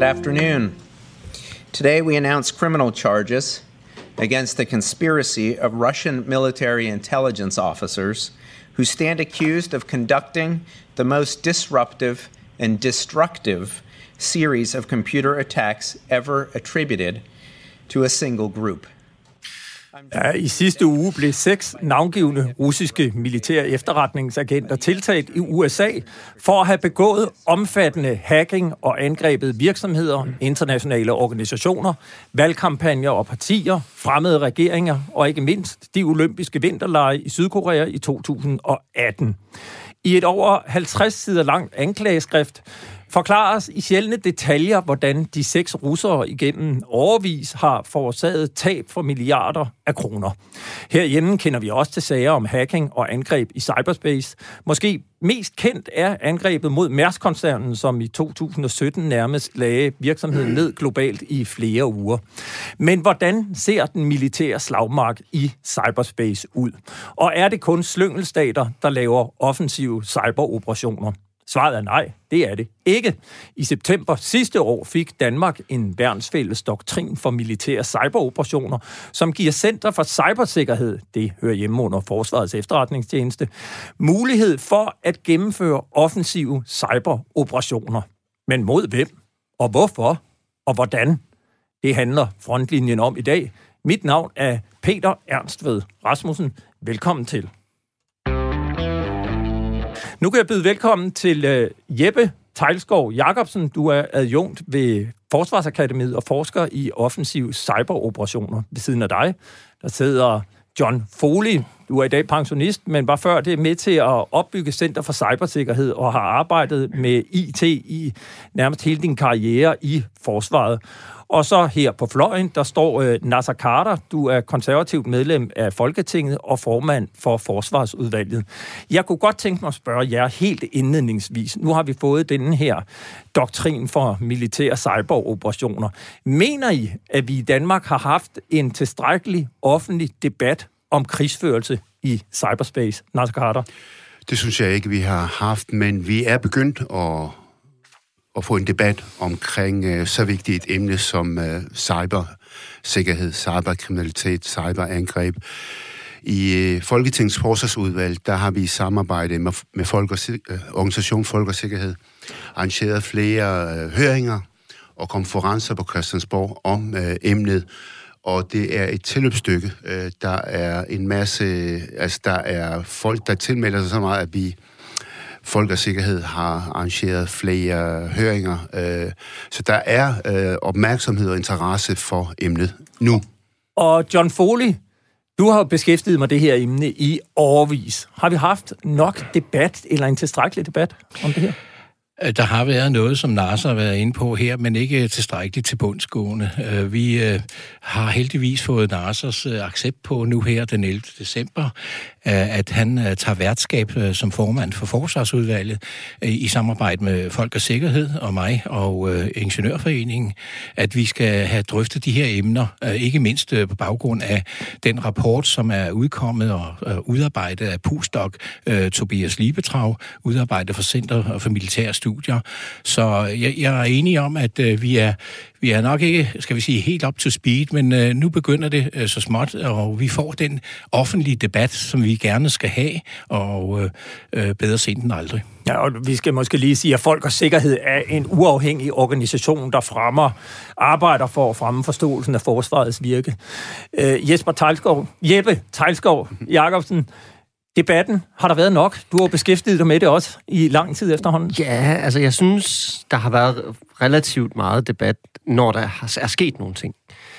Good afternoon. Today we announce criminal charges against the conspiracy of Russian military intelligence officers who stand accused of conducting the most disruptive and destructive series of computer attacks ever attributed to a single group. Ja, I sidste uge blev seks navngivende russiske militære efterretningsagenter tiltalt i USA for at have begået omfattende hacking og angrebet virksomheder, internationale organisationer, valgkampagner og partier, fremmede regeringer og ikke mindst de olympiske vinterlege i Sydkorea i 2018. I et over 50 sider langt anklageskrift forklares i sjældne detaljer, hvordan de seks russere igennem overvis har forårsaget tab for milliarder af kroner. Herhjemme kender vi også til sager om hacking og angreb i cyberspace. Måske mest kendt er angrebet mod Mærsk-koncernen, som i 2017 nærmest lagde virksomheden ned globalt i flere uger. Men hvordan ser den militære slagmark i cyberspace ud? Og er det kun slyngelstater, der laver offensive cyberoperationer? Svaret er nej, det er det ikke. I september sidste år fik Danmark en værnsfælles doktrin for militære cyberoperationer, som giver Center for Cybersikkerhed, det hører hjemme under Forsvarets efterretningstjeneste, mulighed for at gennemføre offensive cyberoperationer. Men mod hvem? Og hvorfor? Og hvordan? Det handler frontlinjen om i dag. Mit navn er Peter Ernstved Rasmussen. Velkommen til. Nu kan jeg byde velkommen til øh, Jeppe Tejlskov Jacobsen. Du er adjunkt ved Forsvarsakademiet og forsker i offensiv cyberoperationer. Ved siden af dig, der sidder John Foley. Du er i dag pensionist, men var før det med til at opbygge Center for Cybersikkerhed og har arbejdet med IT i nærmest hele din karriere i forsvaret. Og så her på fløjen, der står øh, Nasser Carter. Du er konservativt medlem af Folketinget og formand for Forsvarsudvalget. Jeg kunne godt tænke mig at spørge jer helt indledningsvis. Nu har vi fået denne her doktrin for militære cyberoperationer. Mener I, at vi i Danmark har haft en tilstrækkelig offentlig debat om krigsførelse i cyberspace? Nasser Carter. Det synes jeg ikke, vi har haft, men vi er begyndt at at få en debat omkring øh, så vigtigt et emne som øh, cybersikkerhed, cyberkriminalitet, cyberangreb. I øh, Folketingets forsvarsudvalg, der har vi i samarbejde med, med Folk og, øh, Organisation Folk og Sikkerhed arrangeret flere øh, høringer og konferencer på Christiansborg om øh, emnet, og det er et tilløbsstykke. Øh, der er en masse, øh, altså der er folk, der tilmelder sig så meget, at vi Folk og Sikkerhed har arrangeret flere høringer. Øh, så der er øh, opmærksomhed og interesse for emnet nu. Og John Foley, du har beskæftiget mig det her emne i årvis. Har vi haft nok debat, eller en tilstrækkelig debat om det her? Øh, der har været noget, som NASA har været inde på her, men ikke øh, tilstrækkeligt til bundsgående. Øh, vi har heldigvis fået NASA's accept på nu her den 11. december, at han tager værtskab som formand for Forsvarsudvalget i samarbejde med Folk og Sikkerhed og mig og Ingeniørforeningen, at vi skal have drøftet de her emner, ikke mindst på baggrund af den rapport, som er udkommet og udarbejdet af postdoc Tobias Liebetrag, udarbejdet for Center for Militær studier. Så jeg, jeg er enig om, at øh, vi er vi er nok ikke, skal vi sige, helt op til speed, men øh, nu begynder det øh, så småt, og vi får den offentlige debat, som vi gerne skal have, og øh, øh bedre sent end aldrig. Ja, og vi skal måske lige sige, at Folk og Sikkerhed er en uafhængig organisation, der fremmer, arbejder for at fremme forståelsen af forsvarets virke. Øh, Jesper Tejlskov, Jeppe Tejlskov Jacobsen, debatten, har der været nok? Du har beskæftiget dig med det også i lang tid efterhånden. Ja, altså jeg synes, der har været relativt meget debat, når der er sket nogle ting.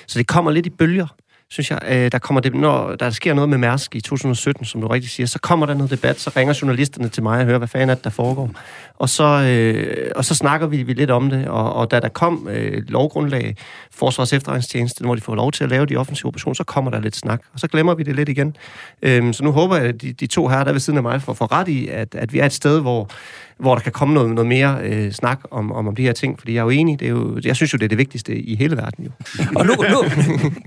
Så det kommer lidt i bølger synes jeg. Øh, der, kommer det, når der sker noget med Mærsk i 2017, som du rigtig siger, så kommer der noget debat, så ringer journalisterne til mig og hører, hvad fanden er det, der foregår. Og så, øh, og så snakker vi, vi lidt om det, og, og da der kom øh, lovgrundlag, Forsvars efterretningstjeneste, hvor de får lov til at lave de offensive operationer, så kommer der lidt snak, og så glemmer vi det lidt igen. Øh, så nu håber jeg, at de, de to her, der ved siden af mig, får, får ret i, at, at vi er et sted, hvor hvor der kan komme noget, noget mere øh, snak om, om, om de her ting, fordi jeg er jo enig, det er jo, jeg synes jo, det er det vigtigste i hele verden. Jo. og nu, nu,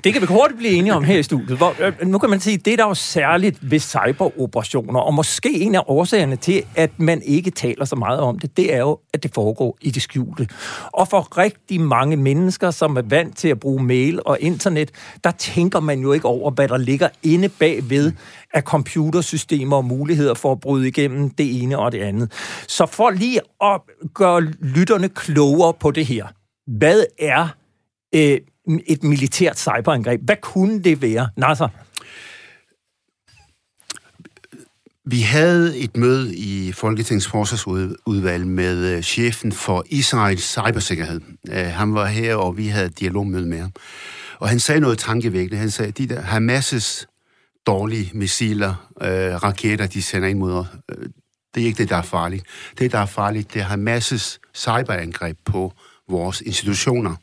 det kan vi hurtigt blive enige om her i studiet. Hvor, øh, nu kan man sige, det er der jo særligt ved cyberoperationer, og måske en af årsagerne til, at man ikke taler så meget om det, det er jo, at det foregår i det skjulte. Og for rigtig mange mennesker, som er vant til at bruge mail og internet, der tænker man jo ikke over, hvad der ligger inde bagved af computersystemer og muligheder for at bryde igennem det ene og det andet. Så for lige at gøre lytterne klogere på det her, hvad er øh, et militært cyberangreb? Hvad kunne det være? Nasser? Vi havde et møde i Folketingets forsvarsudvalg med øh, chefen for Israels cybersikkerhed. Øh, han var her, og vi havde dialogmøde med ham. Og han sagde noget tankevækkende. Han sagde, at de der Hamas' dårlige missiler, øh, raketter, de sender ind mod os, øh, det er ikke det, der er farligt. Det, der er farligt, det er Hamas' cyberangreb på vores institutioner.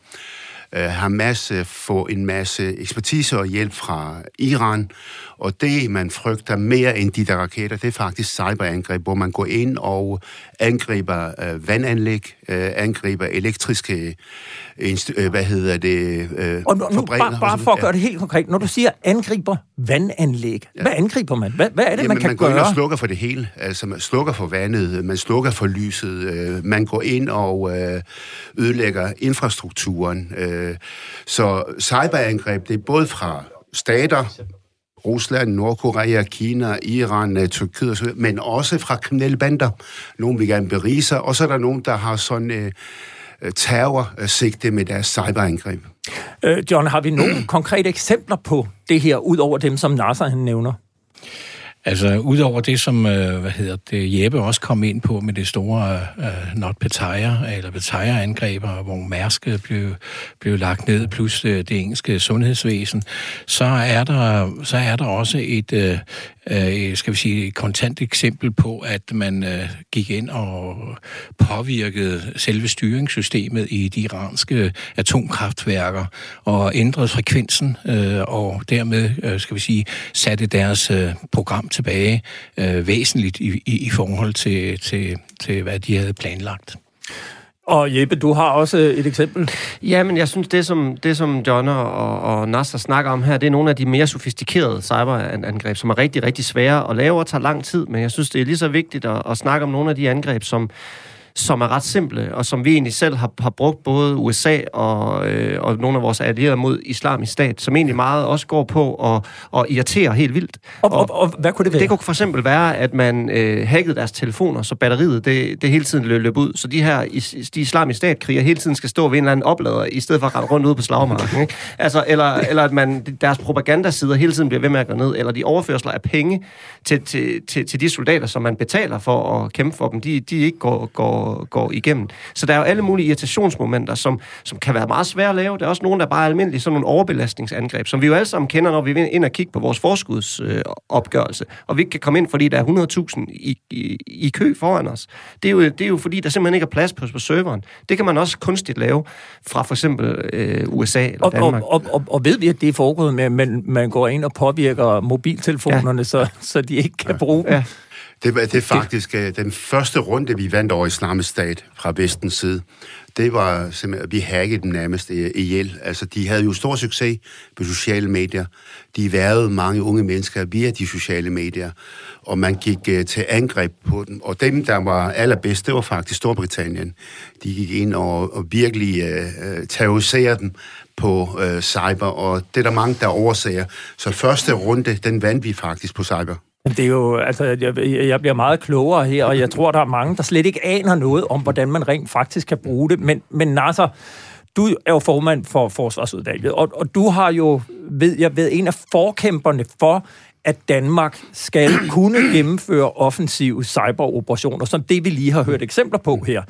Har Hamas øh, får en masse ekspertise og hjælp fra Iran, og det, man frygter mere end de der raketter, det er faktisk cyberangreb, hvor man går ind og angriber øh, vandanlæg, øh, angriber elektriske, øh, hvad hedder det, øh, Og nu, bare, bare for at gøre det helt konkret, når du siger angriber vandanlæg, ja. hvad angriber man? Hvad, hvad er det, Jamen, man kan man gøre? Man går ind og slukker for det hele. Altså, man slukker for vandet, man slukker for lyset, øh, man går ind og øh, ødelægger infrastrukturen. Øh, så cyberangreb, det er både fra stater, Rusland, Nordkorea, Kina, Iran, øh, Tyrkiet osv., men også fra kriminelle bander. Nogle vil gerne berige sig, og så er der nogen, der har sådan øh, øh terrorsigte med deres cyberangreb. Øh, John, har vi nogle konkrete eksempler på det her, ud over dem, som Nasser han nævner? Altså, udover det, som, øh, hvad hedder det, Jeppe også kom ind på med det store øh, Not Petaya, eller Petaya-angreber, hvor Mærsk blev, blev lagt ned, plus øh, det engelske sundhedsvæsen, så er der, så er der også et, øh, øh, skal vi sige, et kontant eksempel på, at man øh, gik ind og påvirkede selve styringssystemet i de iranske øh, atomkraftværker og ændrede frekvensen øh, og dermed, øh, skal vi sige, satte deres øh, program tilbage øh, væsentligt i, i, i forhold til, til, til, hvad de havde planlagt. Og Jeppe, du har også øh, et eksempel. Ja, men jeg synes, det som, det som John og, og Nasser snakker om her, det er nogle af de mere sofistikerede cyberangreb, som er rigtig, rigtig svære at lave og tager lang tid. Men jeg synes, det er lige så vigtigt at, at snakke om nogle af de angreb, som, som er ret simple, og som vi egentlig selv har, har brugt både USA og, øh, og nogle af vores allierede mod islamisk stat, som egentlig meget også går på at, at irritere helt vildt. Og, og, og, og hvad kunne det være? Det kunne for eksempel være, at man øh, hackede deres telefoner, så batteriet det, det hele tiden løb, løb ud. Så de her de islamiske statkriger hele tiden skal stå ved en eller anden oplader, i stedet for at rende rundt ud på slagmarken. Ikke? Altså, eller, eller at man, deres propagandasider hele tiden bliver ved med at gå ned, eller de overførsler af penge til, til, til, til de soldater, som man betaler for at kæmpe for dem, de, de ikke går, går går, går igennem. Så der er jo alle mulige irritationsmomenter, som, som kan være meget svære at lave. Der er også nogle, der er bare almindelige sådan nogle overbelastningsangreb, som vi jo alle sammen kender, når vi vil ind og kigge på vores forskudsopgørelse, øh, og vi ikke kan komme ind, fordi der er 100.000 i, i, i kø foran os. Det er, jo, det er jo fordi, der simpelthen ikke er plads på, på serveren. Det kan man også kunstigt lave fra for eksempel øh, USA eller og, Danmark. Og, og, og, og ved vi, at det er foregået med, at man, man går ind og påvirker mobiltelefonerne, ja. så, så de ikke kan bruge dem? Ja. Det, det er faktisk det... den første runde, vi vandt over islamisk stat fra vestens side. Det var simpelthen, vi hackede dem nærmest øh, ihjel. Altså, de havde jo stor succes på sociale medier. De værvede mange unge mennesker via de sociale medier, og man gik uh, til angreb på dem. Og dem, der var allerbedst, det var faktisk Storbritannien. De gik ind og, og virkelig uh, terroriserede dem på uh, cyber, og det er der mange, der overser. Så første runde, den vandt vi faktisk på cyber. Det er jo, altså, jeg, jeg bliver meget klogere her, og jeg tror, der er mange, der slet ikke aner noget om, hvordan man rent faktisk kan bruge det. Men, men Nasser, du er jo formand for Forsvarsudvalget, og, og du har jo, ved jeg ved, en af forkæmperne for, at Danmark skal kunne gennemføre offensive cyberoperationer, som det vi lige har hørt eksempler på her.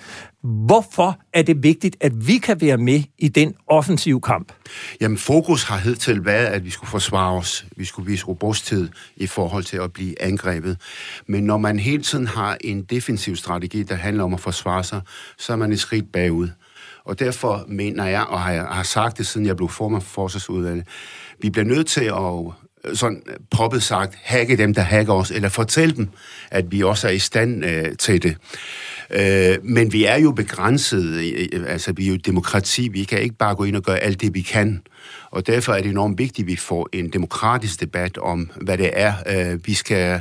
Hvorfor er det vigtigt, at vi kan være med i den offensive kamp? Jamen, fokus har hidtil været, at vi skulle forsvare os. Vi skulle vise robusthed i forhold til at blive angrebet. Men når man hele tiden har en defensiv strategi, der handler om at forsvare sig, så er man et skridt bagud. Og derfor mener jeg, og har sagt det, siden jeg blev formand for forsvarsudvalget, vi bliver nødt til at Øh, sådan øh, poppet sagt, hacke dem, der hacker os, eller fortælle dem, at vi også er i stand øh, til det. Øh, men vi er jo begrænset, øh, altså vi er jo demokrati, vi kan ikke bare gå ind og gøre alt det, vi kan. Og derfor er det enormt vigtigt, at vi får en demokratisk debat om, hvad det er, øh, vi skal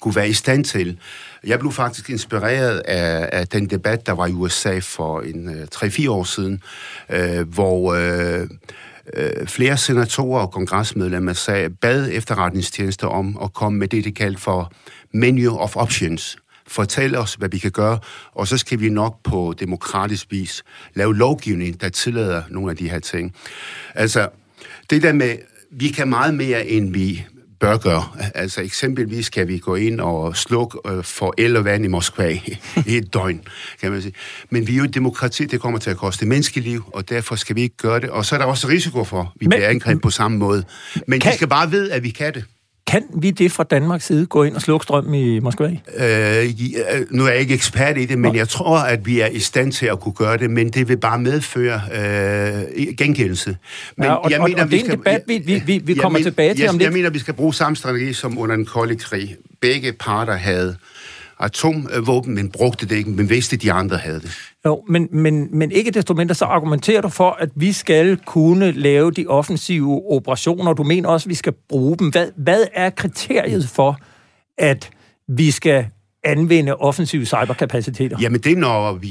kunne være i stand til. Jeg blev faktisk inspireret af, af den debat, der var i USA for en øh, 3-4 år siden, øh, hvor Øh, Øh, flere senatorer og kongresmedlemmer sagde, bad efterretningstjenester om at komme med det, de kaldte for menu of options. Fortæl os, hvad vi kan gøre, og så skal vi nok på demokratisk vis lave lovgivning, der tillader nogle af de her ting. Altså, det der med, vi kan meget mere, end vi bør gøre. Altså eksempelvis kan vi gå ind og slukke øh, for el og vand i Moskva i et døgn, kan man sige. Men vi er jo et demokrati, det kommer til at koste menneskeliv, og derfor skal vi ikke gøre det. Og så er der også risiko for, at vi Men, bliver angrebet på samme måde. Men kan, vi skal bare vide, at vi kan det. Kan vi det fra Danmarks side, gå ind og slukke strøm i Moskva? Øh, nu er jeg ikke ekspert i det, men Nå. jeg tror, at vi er i stand til at kunne gøre det, men det vil bare medføre øh, gengældelse. Men ja, og, jeg mener, og, og det er en skal, debat, vi, vi, vi, vi kommer men, tilbage til jeg, om lidt. Jeg mener, vi skal bruge samme strategi som under den kolde krig. Begge parter havde atomvåben, men brugte det ikke, men vidste, at de andre havde det. Jo, men, men, men ikke desto mindre, så argumenterer du for, at vi skal kunne lave de offensive operationer. Du mener også, at vi skal bruge dem. Hvad, hvad er kriteriet for, at vi skal anvende offensive cyberkapaciteter? Jamen det er, når vi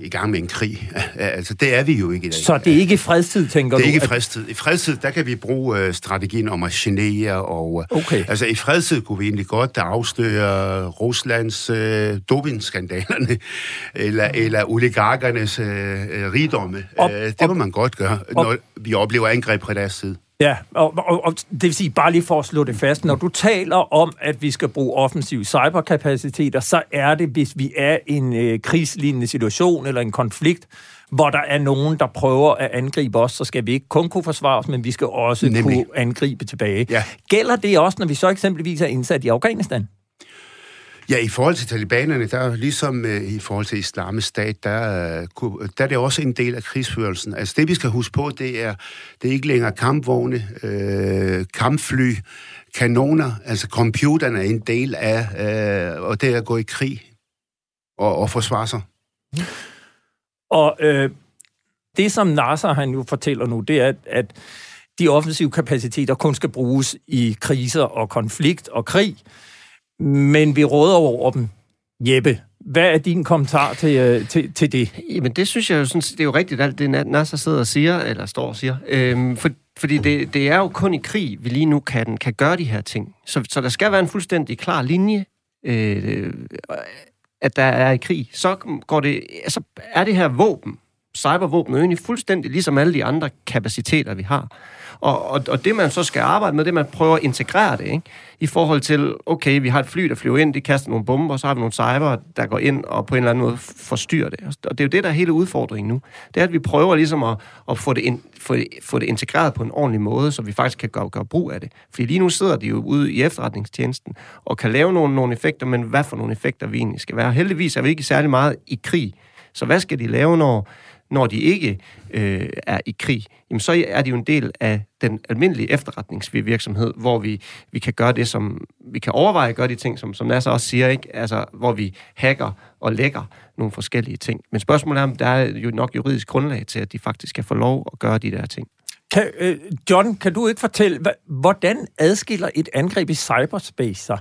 i gang med en krig. Altså, det er vi jo ikke i dag. Så det er ikke fredstid, tænker du? Det er ikke i fredstid. I fredstid, der kan vi bruge uh, strategien om at genere, og uh, okay. altså i fredstid kunne vi egentlig godt afsløre Ruslands uh, dopingskandalerne, eller, eller oligarkernes uh, rigdomme. Op, uh, det må man godt gøre, op, når vi oplever angreb fra deres side. Ja, og, og, og det vil sige, bare lige for at slå det fast, når du taler om, at vi skal bruge offensive cyberkapaciteter, så er det, hvis vi er i en øh, krigslignende situation eller en konflikt, hvor der er nogen, der prøver at angribe os, så skal vi ikke kun kunne forsvare os, men vi skal også Nemlig. kunne angribe tilbage. Ja. Gælder det også, når vi så eksempelvis er indsat i Afghanistan? Ja, i forhold til talibanerne, der ligesom øh, i forhold til islamisk stat, der, øh, der er det også en del af krigsførelsen. Altså det, vi skal huske på, det er, det er ikke længere kampvogne, øh, kampfly, kanoner, altså computerne er en del af, øh, og det er at gå i krig og, og forsvare sig. Mm-hmm. Og øh, det, som Nasser han jo fortæller nu, det er, at de offensive kapaciteter kun skal bruges i kriser og konflikt og krig men vi råder over dem. Jeppe, hvad er din kommentar til, øh, til, til det? Jamen, det synes jeg jo, sådan, det er jo rigtigt, alt det Nasser sidder og siger, eller står og siger. Øhm, for, fordi det, det er jo kun i krig, vi lige nu kan, kan gøre de her ting. Så, så der skal være en fuldstændig klar linje, øh, at der er i krig. Så går det, altså, er det her våben, cybervåben, jo egentlig fuldstændig ligesom alle de andre kapaciteter, vi har. Og, og, og det, man så skal arbejde med, det man prøver at integrere det, ikke? i forhold til, okay, vi har et fly, der flyver ind, de kaster nogle bomber, og så har vi nogle cyber, der går ind og på en eller anden måde forstyrrer det. Og det er jo det, der er hele udfordringen nu. Det er, at vi prøver ligesom at, at få, det ind, få, det, få det integreret på en ordentlig måde, så vi faktisk kan gøre, gøre brug af det. Fordi lige nu sidder de jo ude i efterretningstjenesten og kan lave nogle, nogle effekter, men hvad for nogle effekter vi egentlig skal være. Heldigvis er vi ikke særlig meget i krig. Så hvad skal de lave, når, når de ikke øh, er i krig, jamen så er de jo en del af den almindelige efterretningsvirksomhed, hvor vi, vi kan gøre det, som vi kan overveje at gøre de ting, som, som Nasser også siger, ikke? Altså, hvor vi hacker og lægger nogle forskellige ting. Men spørgsmålet er, om der er jo nok juridisk grundlag til, at de faktisk kan få lov at gøre de der ting. Kan, øh, John, kan du ikke fortælle, hvordan adskiller et angreb i cyberspace sig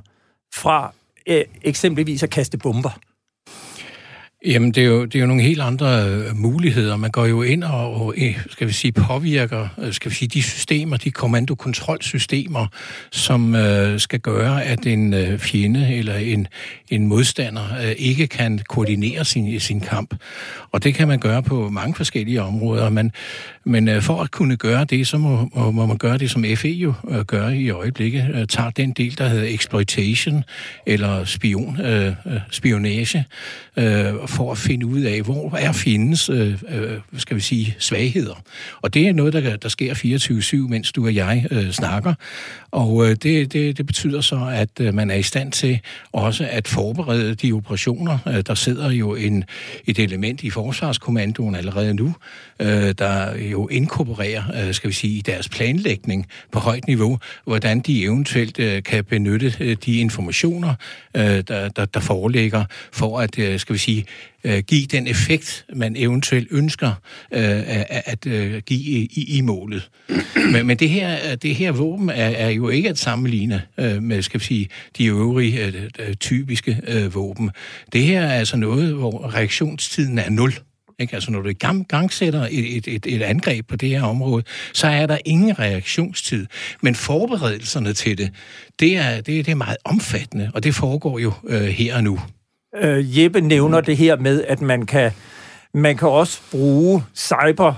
fra øh, eksempelvis at kaste bomber? Jamen, det er, jo, det er jo nogle helt andre øh, muligheder. Man går jo ind og, og øh, skal vi sige, påvirker øh, skal vi sige, de systemer, de kommandokontrolsystemer, som øh, skal gøre, at en øh, fjende eller en, en modstander øh, ikke kan koordinere sin, sin kamp. Og det kan man gøre på mange forskellige områder. Men, men øh, for at kunne gøre det, så må, må, må man gøre det, som FE jo øh, gør i øjeblikket. Øh, tager den del, der hedder exploitation eller spion, øh, øh spionage, øh, for at finde ud af, hvor er fjendens, øh, øh, skal vi sige, svagheder. Og det er noget, der, der sker 24-7, mens du og jeg øh, snakker. Og øh, det, det, det betyder så, at øh, man er i stand til også at forberede de operationer. Øh, der sidder jo en, et element i Forsvarskommandoen allerede nu, øh, der jo inkorporerer, øh, skal vi sige, i deres planlægning på højt niveau, hvordan de eventuelt øh, kan benytte øh, de informationer, øh, der, der, der foreligger, for at, øh, skal vi sige, øh, give den effekt, man eventuelt ønsker øh, at, at øh, give i, i målet. Men, men det, her, det her våben er, er jo ikke at sammenligne øh, med, skal vi sige, de øvrige øh, øh typiske øh, våben. Det her er altså noget, hvor reaktionstiden er nul. Ikke? Altså, når du gang, gangsætter et, et, et, et angreb på det her område, så er der ingen reaktionstid. Men forberedelserne til det, det er, det, det er meget omfattende, og det foregår jo øh, her og nu. Øh, Jeppe nævner det her med, at man kan, man kan også bruge cyber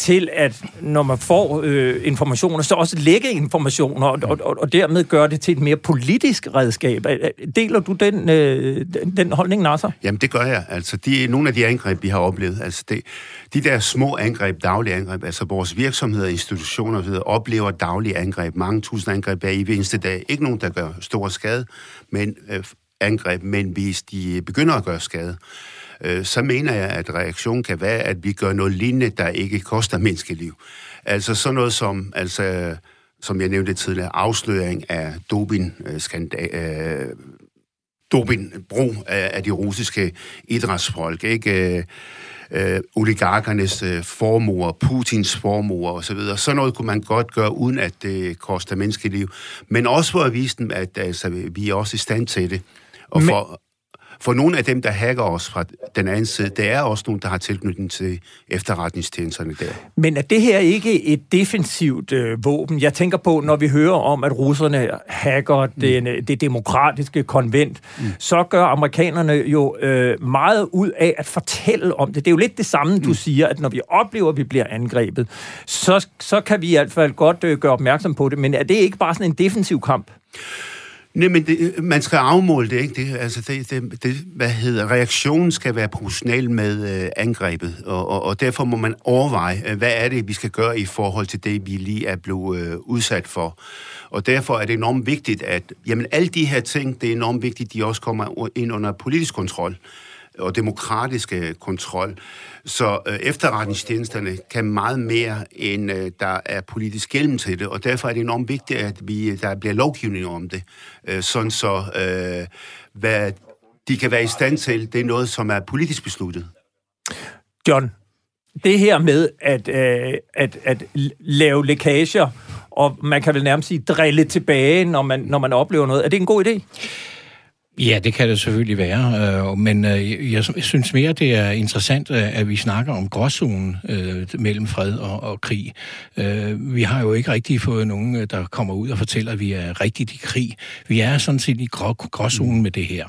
til, at når man får øh, informationer, så også lægge informationer, og, og, og dermed gøre det til et mere politisk redskab. Deler du den, øh, den holdning, Nasser? Jamen, det gør jeg. Altså, de, nogle af de angreb, vi har oplevet, altså det, de der små angreb, daglige angreb, altså vores virksomheder, institutioner osv., oplever daglige angreb, mange tusind angreb hver eneste dag. Ikke nogen, der gør stor skade, men øh, angreb, men hvis de begynder at gøre skade, øh, så mener jeg, at reaktionen kan være, at vi gør noget lignende, der ikke koster menneskeliv. Altså sådan noget som, altså, som jeg nævnte tidligere, afsløring af doping, øh, øh dopingbrug af, af de russiske idrætsfolk, ikke? Øh, øh, oligarkernes øh, formuer, Putins formuer osv. Så Sådan noget kunne man godt gøre, uden at det koster menneskeliv. Men også for at vise dem, at altså, vi er også i stand til det. Og for, for nogle af dem, der hacker os fra den anden side, det er også nogle, der har tilknytning til efterretningstjenesterne der. Men er det her ikke et defensivt øh, våben? Jeg tænker på, når vi hører om, at russerne hacker mm. den, øh, det demokratiske konvent, mm. så gør amerikanerne jo øh, meget ud af at fortælle om det. Det er jo lidt det samme, du mm. siger, at når vi oplever, at vi bliver angrebet, så, så kan vi i hvert fald godt øh, gøre opmærksom på det. Men er det ikke bare sådan en defensiv kamp? Nej, men det, øh, man skal afmåle det, ikke? Det, altså det, det, det, hvad hedder, reaktionen skal være proportional med øh, angrebet, og, og, og derfor må man overveje, øh, hvad er det, vi skal gøre i forhold til det, vi lige er blevet øh, udsat for. Og derfor er det enormt vigtigt, at jamen, alle de her ting, det er enormt vigtigt, de også kommer ind under politisk kontrol og demokratiske kontrol. Så øh, efterretningstjenesterne kan meget mere, end øh, der er politisk gennem til det, og derfor er det enormt vigtigt, at vi øh, der bliver lovgivning om det, øh, sådan så øh, hvad de kan være i stand til, det er noget, som er politisk besluttet. John, det her med at, øh, at, at lave lækager, og man kan vel nærmest sige drille tilbage, når man, når man oplever noget, er det en god idé? Ja, det kan det selvfølgelig være, øh, men øh, jeg synes mere, det er interessant, øh, at vi snakker om gråzonen mellem fred og, og krig. Vi har jo ikke rigtig fået nogen, der kommer ud og fortæller, at vi er rigtigt i krig. Vi er sådan set i grå, gråzonen med det her.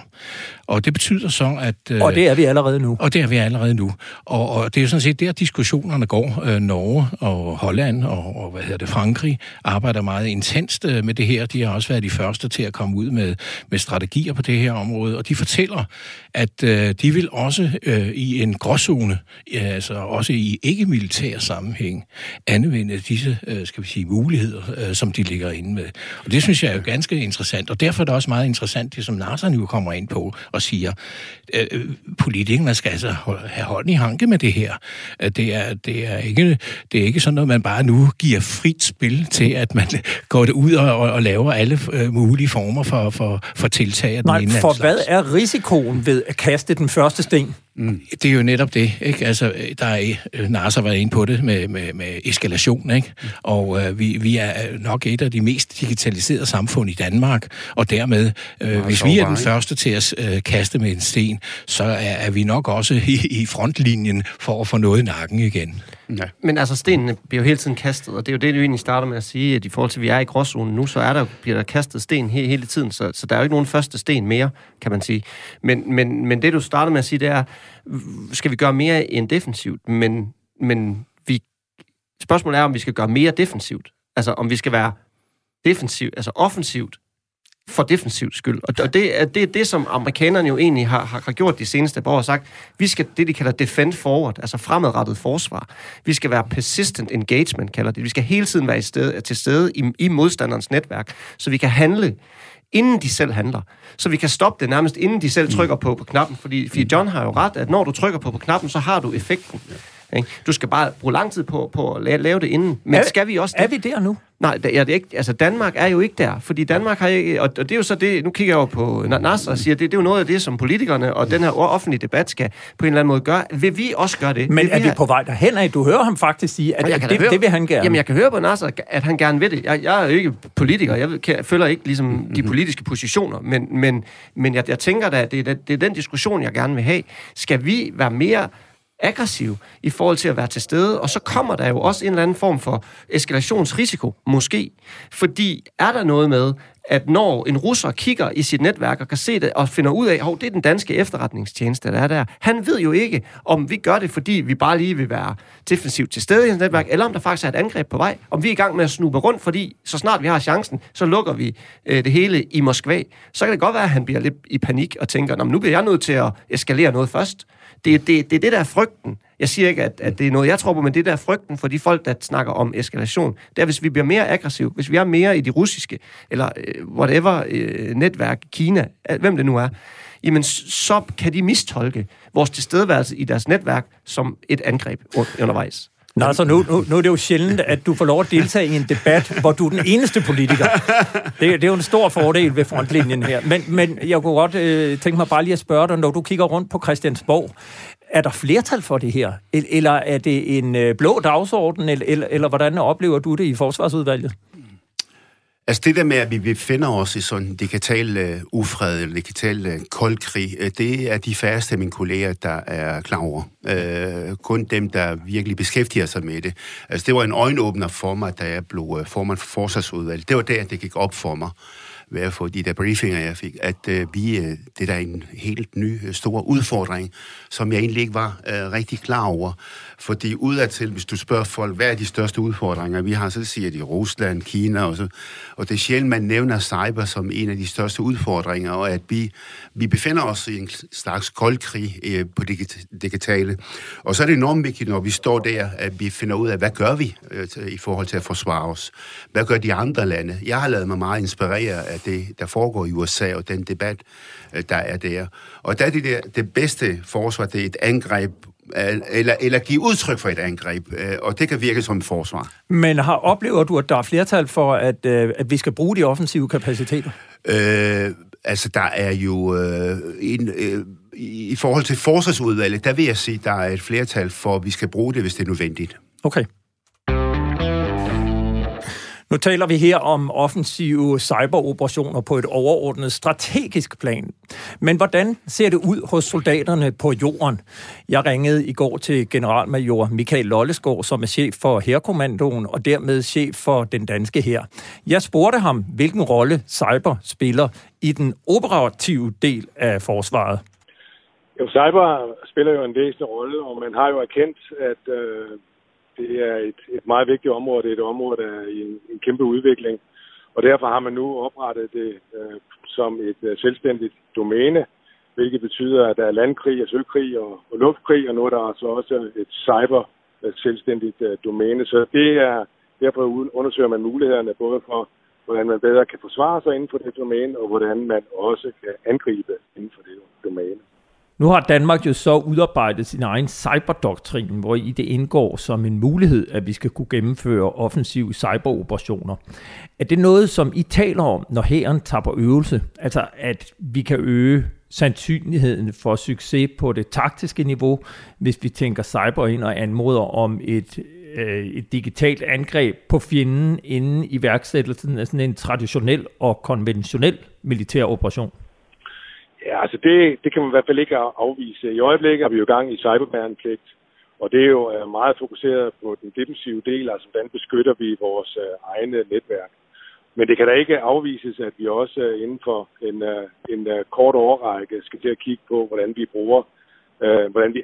Og det betyder så, at... Og det er vi allerede nu. Og det er vi allerede nu. Og, og det er jo sådan set der, diskussionerne går. Norge og Holland og, og hvad hedder det, Frankrig arbejder meget intenst med det her. De har også været de første til at komme ud med, med strategier på det her område, og de fortæller, at øh, de vil også øh, i en gråzone, altså også i ikke-militær sammenhæng, anvende disse, øh, skal vi sige, muligheder, øh, som de ligger inde med. Og det synes jeg er jo ganske interessant, og derfor er det også meget interessant, det som NASA nu kommer ind på og siger, øh, politikerne skal altså have hånd i hanke med det her. Det er, det, er ikke, det er ikke sådan noget, man bare nu giver frit spil til, at man går det ud og, og laver alle øh, mulige former for, for, for tiltag. Nej, for hvad er risikoen ved at kaste den første sten? Mm. Det er jo netop det, ikke? Altså, der er, øh, NASA var inde på det med, med, med eskalation, ikke? Mm. Og øh, vi, vi er nok et af de mest digitaliserede samfund i Danmark, og dermed, øh, hvis vi er den første til at øh, kaste med en sten, så er, er vi nok også i, i frontlinjen for at få noget i nakken igen. Ja. Men altså, stenene bliver jo hele tiden kastet, og det er jo det, du egentlig starter med at sige, at i forhold til, at vi er i gråzonen nu, så er der, bliver der kastet sten he- hele tiden, så, så der er jo ikke nogen første sten mere, kan man sige. Men, men, men det, du starter med at sige, det er, skal vi gøre mere end defensivt, men, men vi, spørgsmålet er, om vi skal gøre mere defensivt. Altså, om vi skal være defensivt, altså offensivt, for defensivt skyld. Og det er det, det, som amerikanerne jo egentlig har, har gjort de seneste par år, sagt, vi skal det, de kalder defend forward, altså fremadrettet forsvar. Vi skal være persistent engagement, kalder det. Vi skal hele tiden være i sted, til stede i, i modstanderens netværk, så vi kan handle inden de selv handler. Så vi kan stoppe det nærmest, inden de selv trykker på, på knappen. Fordi, fordi John har jo ret, at når du trykker på, på knappen, så har du effekten. Ikke? Du skal bare bruge lang tid på, på at lave det inden. Men er, skal vi også det? Er vi der nu? Nej, det er det ikke. Altså, Danmark er jo ikke der, fordi Danmark har ikke... Og det er jo så det... Nu kigger jeg jo på Nasser og siger, det, det er jo noget af det, som politikerne og den her offentlige debat skal på en eller anden måde gøre. Vil vi også gøre det? Men vil er vi, vi på vej derhen af? Du hører ham faktisk sige, at, at det, høre, det vil han gerne. Jamen, jeg kan høre på Nasser, at han gerne vil det. Jeg, jeg er jo ikke politiker. Jeg, jeg følger ikke ligesom mm-hmm. de politiske positioner. Men, men, men jeg, jeg tænker da, at det er, det er den diskussion, jeg gerne vil have. Skal vi være mere aggressiv i forhold til at være til stede, og så kommer der jo også en eller anden form for eskalationsrisiko, måske. Fordi er der noget med, at når en russer kigger i sit netværk og kan se det og finder ud af, at det er den danske efterretningstjeneste, der er der. Han ved jo ikke, om vi gør det, fordi vi bare lige vil være defensivt til stede i hans netværk, eller om der faktisk er et angreb på vej. Om vi er i gang med at snuppe rundt, fordi så snart vi har chancen, så lukker vi øh, det hele i Moskva. Så kan det godt være, at han bliver lidt i panik og tænker, nu bliver jeg nødt til at eskalere noget først. Det, det, det er det, der er frygten. Jeg siger ikke, at, at det er noget, jeg tror på, men det der er frygten for de folk, der snakker om eskalation. Det er, hvis vi bliver mere aggressive, hvis vi er mere i de russiske, eller øh, whatever øh, netværk, Kina, hvem det nu er, jamen så kan de mistolke vores tilstedeværelse i deres netværk som et angreb undervejs. Nå, altså nu, nu, nu er det jo sjældent, at du får lov at deltage i en debat, hvor du er den eneste politiker. Det, det er jo en stor fordel ved frontlinjen her. Men, men jeg kunne godt øh, tænke mig bare lige at spørge dig, når du kigger rundt på Christiansborg, er der flertal for det her? Eller er det en øh, blå dagsorden, eller, eller, eller hvordan oplever du det i forsvarsudvalget? Altså det der med, at vi befinder os i sådan en digital uh, øh, ufred, eller digital uh, øh, koldkrig, uh, øh, det er de færreste af mine kolleger, der er klar over. Uh, kun dem, der virkelig beskæftiger sig med det. Altså det var en øjenåbner for mig, da jeg blev uh, formand for forsvarsudvalget. Det var der, det gik op for mig ved at få de der briefinger, jeg fik, at øh, vi, øh, det der er en helt ny, stor udfordring, som jeg egentlig ikke var øh, rigtig klar over. Fordi udadtil, hvis du spørger folk, hvad er de største udfordringer, vi har, så siger de Rusland, Kina og så. Og det er sjældent, man nævner cyber som en af de største udfordringer, og at vi, vi befinder os i en slags koldkrig øh, på det digitale. Og så er det enormt vigtigt, når vi står der, at vi finder ud af, hvad gør vi øh, i forhold til at forsvare os? Hvad gør de andre lande? Jeg har lavet mig meget inspirere af det, der foregår i USA, og den debat, øh, der er der. Og der er det, der, det bedste forsvar, det er et angreb eller, eller give udtryk for et angreb, øh, og det kan virke som et forsvar. Men har, oplever du, at der er flertal for, at, øh, at vi skal bruge de offensive kapaciteter? Øh, altså, der er jo øh, en... Øh, i forhold til forsvarsudvalget, der vil jeg sige, at der er et flertal for, at vi skal bruge det, hvis det er nødvendigt. Okay. Nu taler vi her om offensive cyberoperationer på et overordnet strategisk plan. Men hvordan ser det ud hos soldaterne på jorden? Jeg ringede i går til generalmajor Michael Lollesgaard, som er chef for Herkommandoen og dermed chef for den danske her. Jeg spurgte ham, hvilken rolle cyber spiller i den operative del af forsvaret. Jo, cyber spiller jo en væsentlig rolle, og man har jo erkendt, at øh, det er et, et meget vigtigt område. Det er et område, der er i en, en kæmpe udvikling. Og derfor har man nu oprettet det øh, som et øh, selvstændigt domæne, hvilket betyder, at der er landkrig og søkrig og, og luftkrig, og nu er der altså også et cyber øh, selvstændigt øh, domæne. Så det er, derfor undersøger man mulighederne både for, hvordan man bedre kan forsvare sig inden for det domæne, og hvordan man også kan angribe inden for det domæne. Nu har Danmark jo så udarbejdet sin egen cyberdoktrin, hvor i det indgår som en mulighed, at vi skal kunne gennemføre offensive cyberoperationer. Er det noget, som I taler om, når hæren tager på øvelse? Altså, at vi kan øge sandsynligheden for succes på det taktiske niveau, hvis vi tænker cyber ind og anmoder om et, øh, et digitalt angreb på fjenden inden iværksættelsen af sådan en traditionel og konventionel militær operation? Ja, altså det, det kan man i hvert fald ikke afvise. I øjeblikket har vi jo gang i cyberbærenpligt, og det er jo øh, meget fokuseret på den defensive del, altså hvordan beskytter vi vores øh, egne netværk. Men det kan da ikke afvises, at vi også øh, inden for en, øh, en kort overrække skal til at kigge på, hvordan vi bruger, hvordan vi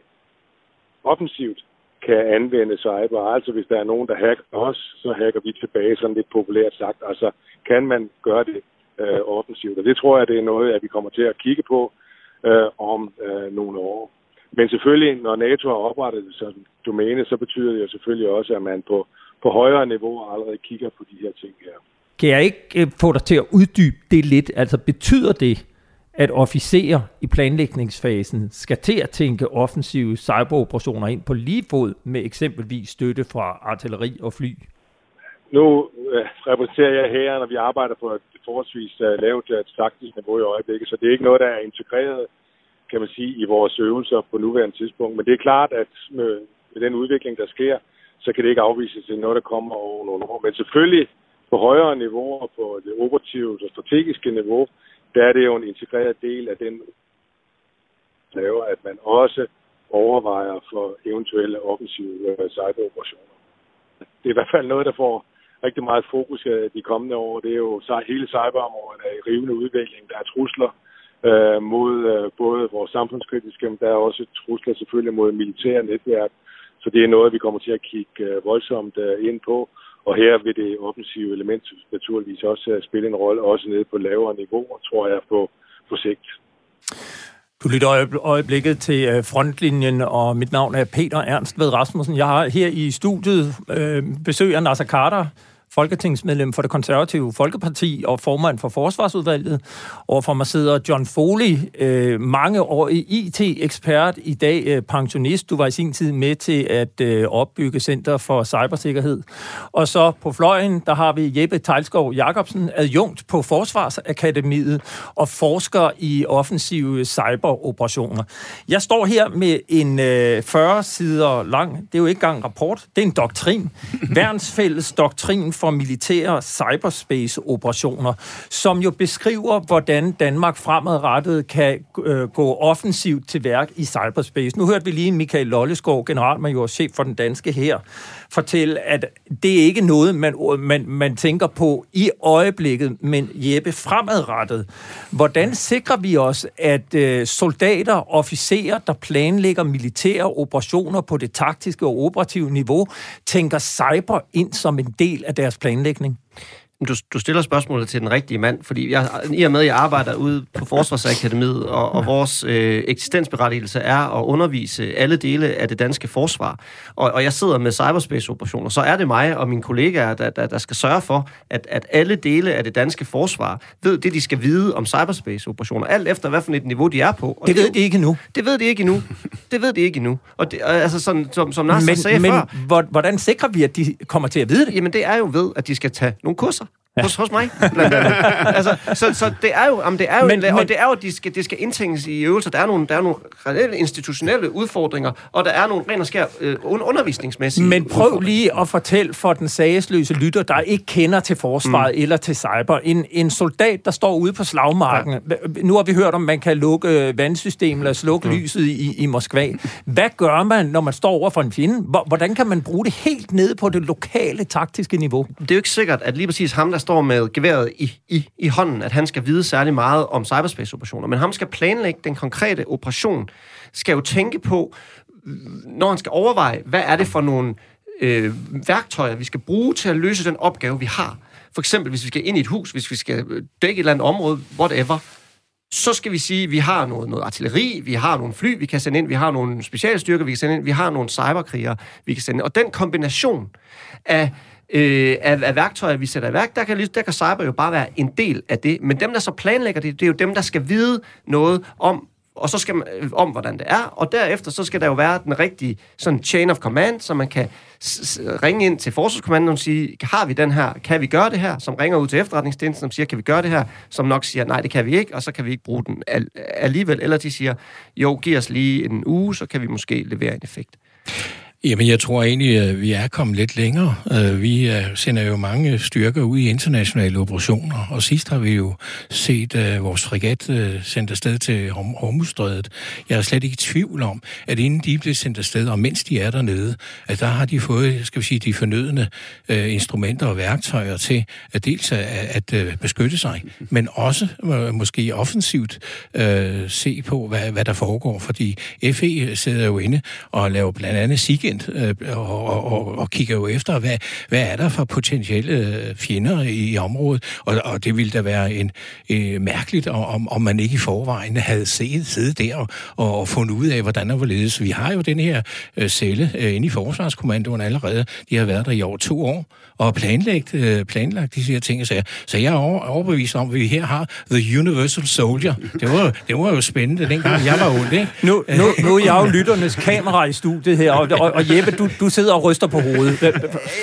offensivt kan anvende cyber. Altså hvis der er nogen, der hacker os, så hacker vi tilbage, sådan lidt populært sagt. Altså kan man gøre det øh, offensivt. Og det tror jeg, det er noget, at vi kommer til at kigge på øh, om øh, nogle år. Men selvfølgelig, når NATO har oprettet det som domæne, så betyder det jo selvfølgelig også, at man på, på højere niveau allerede kigger på de her ting her. Kan jeg ikke øh, få dig til at uddybe det lidt? Altså betyder det, at officerer i planlægningsfasen skal til at tænke offensive cyberoperationer ind på lige fod med eksempelvis støtte fra artilleri og fly? Nu øh, repræsenterer jeg her, når vi arbejder på et forholdsvis øh, lavt øh, taktisk niveau i øjeblikket, så det er ikke noget, der er integreret, kan man sige, i vores øvelser på nuværende tidspunkt. Men det er klart, at med, med den udvikling, der sker, så kan det ikke afvises til noget, der kommer over nogle år. Men selvfølgelig på højere niveauer, på det operative og strategiske niveau, der er det jo en integreret del af den laver, at man også overvejer for eventuelle offensive øh, cyberoperationer. Det er i hvert fald noget, der får rigtig meget fokus uh, de kommende år. Det er jo hele cyberområdet er i rivende udvikling. Der er trusler øh, mod øh, både vores samfundskritiske, men der er også trusler selvfølgelig mod militære netværk. Så det er noget, vi kommer til at kigge øh, voldsomt øh, ind på. Og her vil det offensive element naturligvis også øh, spille en rolle, også nede på lavere niveauer, tror jeg, på, på sigt. Du lytter øjeblikket til øh, frontlinjen, og mit navn er Peter Ernst ved Rasmussen. Jeg har her i studiet øh, besøg af Nasser Carter, folketingsmedlem for det konservative Folkeparti og formand for Forsvarsudvalget. Overfor mig sidder John Foley, øh, mange år IT-ekspert, i dag øh, pensionist. Du var i sin tid med til at øh, opbygge Center for Cybersikkerhed. Og så på fløjen, der har vi Jeppe Tejlskov Jacobsen, adjunkt på Forsvarsakademiet og forsker i offensive cyberoperationer. Jeg står her med en øh, 40 sider lang, det er jo ikke engang en rapport, det er en doktrin. Værnsfælles doktrin for militære cyberspace-operationer, som jo beskriver, hvordan Danmark fremadrettet kan øh, gå offensivt til værk i cyberspace. Nu hørte vi lige Michael Lolleskov, generalmajor, chef for den danske her, fortælle, at det er ikke noget, man, man, man tænker på i øjeblikket, men Jeppe fremadrettet. Hvordan sikrer vi os, at øh, soldater, officerer, der planlægger militære operationer på det taktiske og operative niveau, tænker cyber ind som en del af deres planlægning? Du, du stiller spørgsmålet til den rigtige mand, fordi jeg, i og med, at jeg arbejder ude på Forsvarsakademiet, og, og vores øh, eksistensberettigelse er at undervise alle dele af det danske forsvar, og, og jeg sidder med cyberspace-operationer, så er det mig og mine kollegaer, der, der, der skal sørge for, at, at alle dele af det danske forsvar ved det, de skal vide om cyberspace-operationer, alt efter hvad for et niveau de er på. Og det, det ved de ikke endnu. Det ved de ikke endnu. Det ved de ikke endnu. Og det, altså sådan, som, som Nasser men, sagde men, før... hvordan sikrer vi, at de kommer til at vide det? Jamen, det er jo ved, at de skal tage nogle kurser. Ja. Hos, hos mig, blandt andet. altså, så, så det er jo, jamen, det er jo, men, en, men, og det er jo, at de skal, det skal indtænges i øvelser. Der er nogle, der er nogle reelle institutionelle udfordringer, og der er nogle ren og skær øh, undervisningsmæssige Men prøv lige at fortælle for den sagesløse lytter, der ikke kender til forsvaret mm. eller til cyber. En, en soldat, der står ude på slagmarken. Ja. Nu har vi hørt om, man kan lukke vandsystemet eller slukke mm. lyset i, i Moskva. Hvad gør man, når man står over for en fjende? Hvordan kan man bruge det helt nede på det lokale taktiske niveau? Det er jo ikke sikkert, at lige præcis ham, der står med geværet i, i, i hånden, at han skal vide særlig meget om cyberspace-operationer. Men ham skal planlægge den konkrete operation, skal jo tænke på, når han skal overveje, hvad er det for nogle øh, værktøjer, vi skal bruge til at løse den opgave, vi har. For eksempel, hvis vi skal ind i et hus, hvis vi skal øh, dække et eller andet område, whatever, så skal vi sige, at vi har noget, noget artilleri, vi har nogle fly, vi kan sende ind, vi har nogle specialstyrker, vi kan sende ind, vi har nogle cyberkrigere, vi kan sende ind. Og den kombination af øh, af, af værktøjer, vi sætter i værk, der kan, der kan cyber jo bare være en del af det. Men dem, der så planlægger det, det er jo dem, der skal vide noget om, og så skal man, øh, om, hvordan det er, og derefter så skal der jo være den rigtige sådan chain of command, så man kan ringe ind til forsvarskommandoen og sige, har vi den her, kan vi gøre det her, som ringer ud til efterretningstjenesten, som siger, kan vi gøre det her, som nok siger, nej, det kan vi ikke, og så kan vi ikke bruge den alligevel, eller de siger, jo, giv os lige en uge, så kan vi måske levere en effekt. Jamen, jeg tror egentlig, at vi er kommet lidt længere. Øh, vi øh, sender jo mange styrker ud i internationale operationer, og sidst har vi jo set uh, vores fregat uh, sendt afsted til Hormuzstrædet. Jeg er slet ikke i tvivl om, at inden de blev sendt afsted, og mens de er dernede, at der har de fået, skal vi sige, de fornødende uh, instrumenter og værktøjer til at dels at, at beskytte sig, men også måske offensivt se på, hvad, hvad der foregår, fordi FE sidder jo inde og laver blandt andet SIG weekend øh, og, og, og kigger jo efter, hvad, hvad er der for potentielle øh, fjender i området, og, og det ville da være en, øh, mærkeligt, om, om man ikke i forvejen havde set, siddet der og, og fundet ud af, hvordan der var ledes. Vi har jo den her øh, celle øh, inde i Forsvarskommandoen allerede. De har været der i over to år og planlagt, øh, planlagt de her ting. Så, så jeg er over, overbevist om, at vi her har The Universal Soldier. Det var, det var jo spændende, dengang jeg var ung. Ikke? Nu, nu, nu er jeg jo lytternes kamera i studiet her, og, og, og Jeppe, du, du sidder og ryster på hovedet.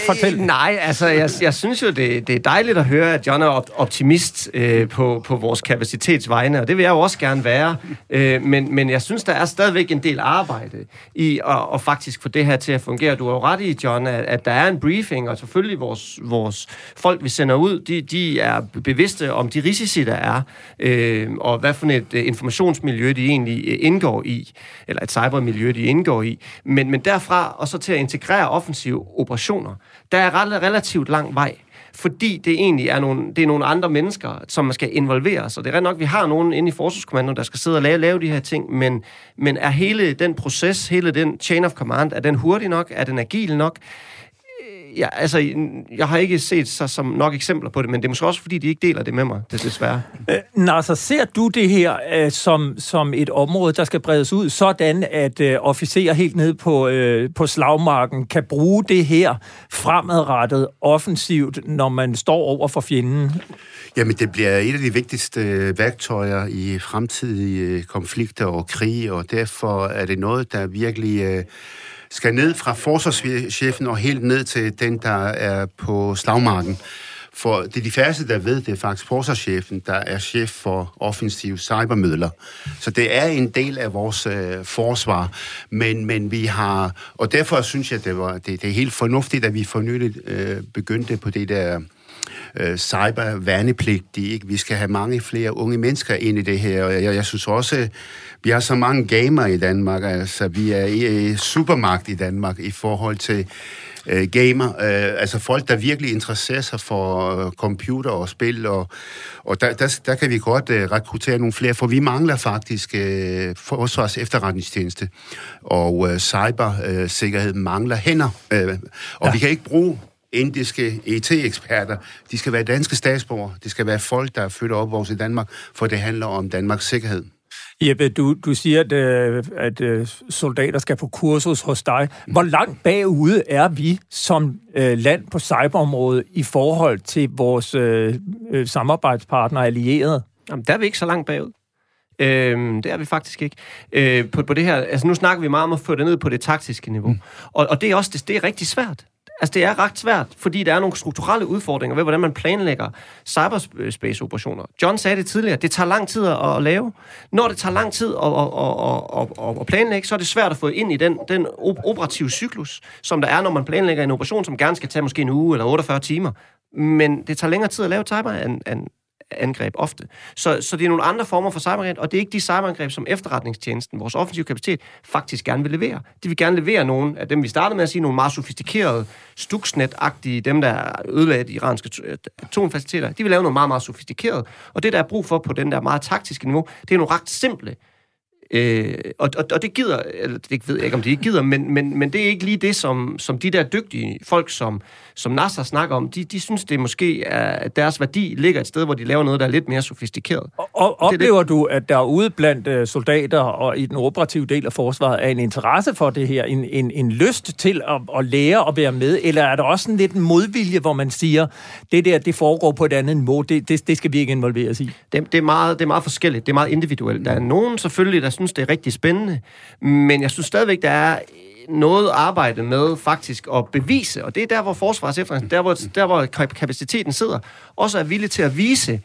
Fortæl. Nej, altså, jeg, jeg synes jo, det, det er dejligt at høre, at John er optimist øh, på, på vores kapacitetsvegne, og det vil jeg jo også gerne være. Øh, men, men jeg synes, der er stadigvæk en del arbejde i at, at faktisk få det her til at fungere. Du har jo ret i, John, at, at der er en briefing, og selvfølgelig vores, vores folk, vi sender ud, de, de er bevidste om de risici, der er, øh, og hvad for et øh, informationsmiljø, de egentlig øh, indgår i, eller et cybermiljø, de indgår i. Men, men derfra og så til at integrere offensive operationer, der er relativt lang vej fordi det egentlig er nogle, det er nogle andre mennesker, som man skal involvere sig. Det er nok, vi har nogen inde i Forsvarskommandoen, der skal sidde og lave, lave de her ting, men, men er hele den proces, hele den chain of command, er den hurtig nok? Er den agil nok? Ja, altså, jeg har ikke set så som nok eksempler på det, men det er måske også, fordi de ikke deler det med mig, det desværre. Øh, Nasser, ser du det her øh, som, som et område, der skal bredes ud, sådan at øh, officerer helt ned på, øh, på slagmarken kan bruge det her fremadrettet offensivt, når man står over for fjenden? Jamen, det bliver et af de vigtigste øh, værktøjer i fremtidige øh, konflikter og krige, og derfor er det noget, der virkelig... Øh, skal ned fra forsvarschefen og helt ned til den, der er på slagmarken. For det er de færreste, der ved, det er faktisk forsvarschefen, der er chef for offensive cybermidler. Så det er en del af vores øh, forsvar. Men, men vi har... Og derfor synes jeg, det, var, det, det er helt fornuftigt, at vi for nylig øh, begyndte på det der øh, cyber-værnepligtige. Ikke? Vi skal have mange flere unge mennesker ind i det her, og jeg, jeg synes også, vi har så mange gamer i Danmark, altså vi er i, i supermagt i Danmark i forhold til øh, gamer, øh, altså folk, der virkelig interesserer sig for øh, computer og spil, og, og der, der, der kan vi godt øh, rekruttere nogle flere, for vi mangler faktisk øh, forsvars efterretningstjeneste, og øh, cybersikkerhed øh, mangler hænder, øh, og ja. vi kan ikke bruge indiske ET-eksperter. De skal være danske statsborger. Det skal være folk, der er født og opvokset i Danmark, for det handler om Danmarks sikkerhed. Jeppe, du, du siger, at, øh, at øh, soldater skal på kursus hos dig. Hvor langt bagude er vi som øh, land på cyberområdet i forhold til vores øh, øh, samarbejdspartnere allierede? Jamen, der er vi ikke så langt bagud. Øhm, det er vi faktisk ikke. Øh, på, på det her, altså nu snakker vi meget om at få det ned på det taktiske niveau. Mm. Og, og det er også det, det er rigtig svært. Altså, det er ret svært, fordi der er nogle strukturelle udfordringer ved, hvordan man planlægger cyberspace-operationer. John sagde det tidligere, det tager lang tid at, lave. Når det tager lang tid at, at, at, at, at planlægge, så er det svært at få ind i den, den operative cyklus, som der er, når man planlægger en operation, som gerne skal tage måske en uge eller 48 timer. Men det tager længere tid at lave cyber end, end, angreb ofte. Så, så det er nogle andre former for cyberangreb, og det er ikke de cyberangreb, som efterretningstjenesten, vores offensive kapacitet, faktisk gerne vil levere. De vil gerne levere nogle af dem, vi startede med at sige, nogle meget sofistikerede, Stuxnet-agtige, dem der ødelagde de iranske øh, atomfaciliteter, de vil lave noget meget, meget sofistikeret. Og det, der er brug for på den der meget taktiske niveau, det er nogle ret simple Øh, og, og, og det gider, eller det ved jeg ikke, om de ikke gider, men, men, men det er ikke lige det, som, som de der dygtige folk, som, som Nasser snakker om, de, de synes, det måske er, at deres værdi ligger et sted, hvor de laver noget, der er lidt mere sofistikeret. Og, og oplever det, du, at der ude blandt uh, soldater og i den operative del af forsvaret er en interesse for det her, en, en, en lyst til at, at lære at være med, eller er der også en lidt en modvilje, hvor man siger, det der, det foregår på et andet niveau, det, det, det skal vi ikke involveres i? Det, det, er meget, det er meget forskelligt, det er meget individuelt. Der er nogen selvfølgelig, der synes, det er rigtig spændende, men jeg synes stadigvæk, der er noget arbejde med faktisk at bevise, og det er der, hvor forsvars der hvor, der hvor kapaciteten sidder, også er villig til at vise,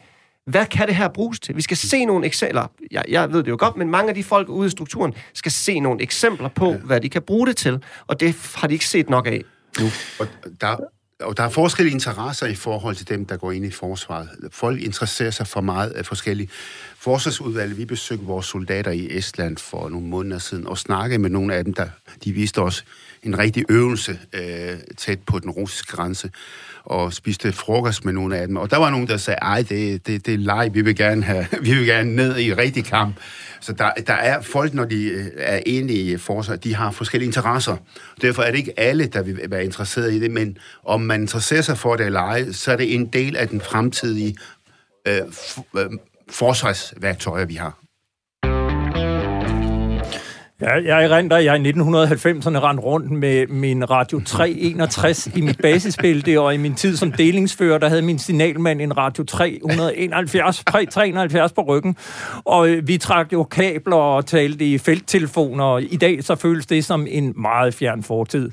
hvad kan det her bruges til? Vi skal se nogle eksempler. Jeg, jeg ved det jo godt, men mange af de folk ude i strukturen skal se nogle eksempler på, hvad de kan bruge det til, og det har de ikke set nok af nu. Og der, og der er forskellige interesser i forhold til dem, der går ind i forsvaret. Folk interesserer sig for meget af forskellige. forsvarsudvalget, vi besøgte vores soldater i Estland for nogle måneder siden, og snakkede med nogle af dem, der de viste os en rigtig øvelse øh, tæt på den russiske grænse, og spiste frokost med nogle af dem. Og der var nogen, der sagde, ej, det, det, det er leg, vi vil gerne have, vi vil gerne ned i rigtig kamp. Så der, der er folk, når de øh, er enige i forsvar, de har forskellige interesser. Derfor er det ikke alle, der vil være interesseret i det, men om man interesserer sig for det eller ej, så er det en del af den fremtidige øh, f- øh, forsvarsværktøjer, vi har. Ja, jeg erindrer, at jeg i 1990'erne rendte rundt med min Radio 361 i mit basisbælte, og i min tid som delingsfører, der havde min signalmand en Radio 371, 371 på ryggen. Og øh, vi trak jo kabler og talte i felttelefoner, og i dag så føles det som en meget fjern fortid.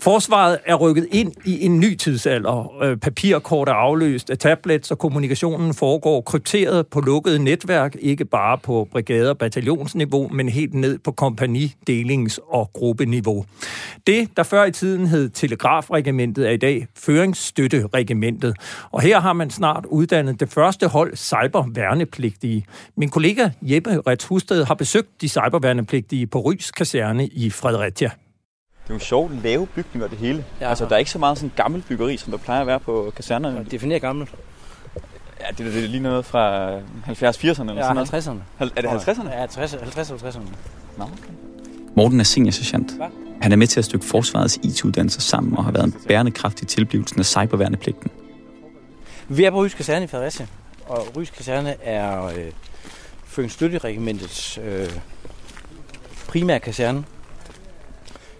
Forsvaret er rykket ind i en ny tidsalder. Øh, papirkort er afløst af tablets, og kommunikationen foregår krypteret på lukkede netværk, ikke bare på brigade- og bataljonsniveau, men helt ned på kompagni-, delings- og gruppeniveau. Det, der før i tiden hed Telegrafregimentet, er i dag Føringsstøtteregimentet. Og her har man snart uddannet det første hold cyberværnepligtige. Min kollega Jeppe Rets Husted har besøgt de cyberværnepligtige på Rys Kaserne i Fredericia. Det er jo sjovt lave bygninger det hele. Ja. Altså, der er ikke så meget sådan gammelt byggeri, som der plejer at være på kasernerne. Ja, definerer gammelt. Ja, det, det er lige noget fra 70-80'erne eller ja, sådan noget. 50'erne. Er det 50'erne? Ja, 50-50'erne. Nå, okay. Morten er seniorsergeant. Han er med til at stykke forsvarets IT-uddannelser sammen og har været en bærende kraft i tilblivelsen af cyberværnepligten. Vi er på Rys Kaserne i Fredericia, og Rys Kaserne er øh, Føringsstøtteregimentets øh, primære kaserne.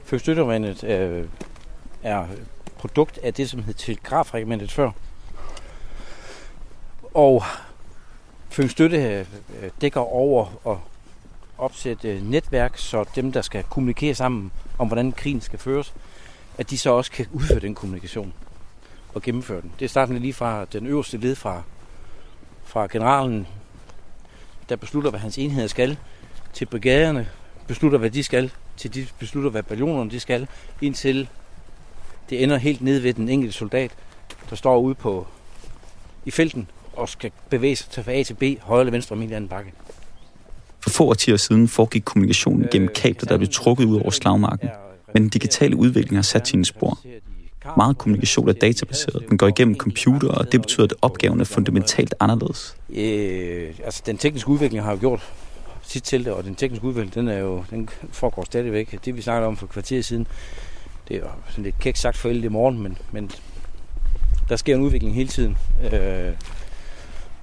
Føringsstøtteregimentet øh, er produkt af det, som hed Telegrafregimentet før. Og Fyns Støtte øh, dækker over og opsætte øh, netværk, så dem, der skal kommunikere sammen om, hvordan krigen skal føres, at de så også kan udføre den kommunikation og gennemføre den. Det starter lige fra den øverste led fra, fra generalen, der beslutter, hvad hans enheder skal, til brigaderne, beslutter, hvad de skal, til de beslutter, hvad ballonerne de skal, indtil det ender helt ned ved den enkelte soldat, der står ude på i felten og skal bevæge sig fra A til B, højre eller venstre om en eller anden bakke. For få årtier siden foregik kommunikationen gennem kabler, der blev trukket ud over slagmarken. Men den digitale udvikling har sat sine spor. Meget kommunikation er databaseret. Den går igennem computer, og det betyder, at opgaven er fundamentalt anderledes. Øh, altså, den tekniske udvikling har jo gjort sit til det, og den tekniske udvikling, den, er jo, den foregår stadigvæk. Det, vi snakkede om for kvarter siden, det er jo sådan lidt kæk sagt for i morgen, men, men der sker en udvikling hele tiden. Øh,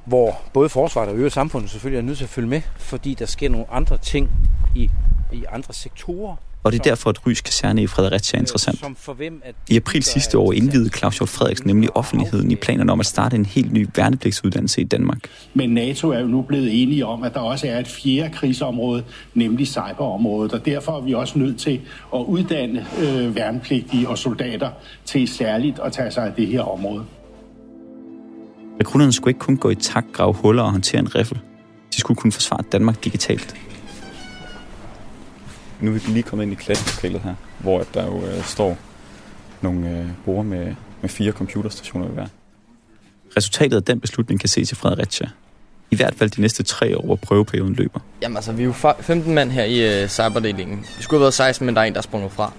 hvor både forsvaret og øvrigt samfundet selvfølgelig er nødt til at følge med, fordi der sker nogle andre ting i, i andre sektorer. Og det er derfor, at Rys Kaserne i Fredericia er interessant. I april sidste år indvidede Claus Hjort Frederiksen nemlig offentligheden i planerne om at starte en helt ny værnepligtsuddannelse i Danmark. Men NATO er jo nu blevet enige om, at der også er et fjerde krigsområde, nemlig cyberområdet, og derfor er vi også nødt til at uddanne øh, værnepligtige og soldater til særligt at tage sig af det her område. Rekrutterne skulle ikke kun gå i takt, grave huller og håndtere en riffel. De skulle kunne forsvare Danmark digitalt. Nu er vi lige kommet ind i klasselokalet her, hvor der jo øh, står nogle øh, borde med, med fire computerstationer ved hver. Resultatet af den beslutning kan ses i Fredericia. I hvert fald de næste tre år, hvor prøveperioden løber. Jamen altså, vi er jo 15 mand her i øh, cyberdelingen. Vi skulle have været 16, men der er en, der er sprunget fra.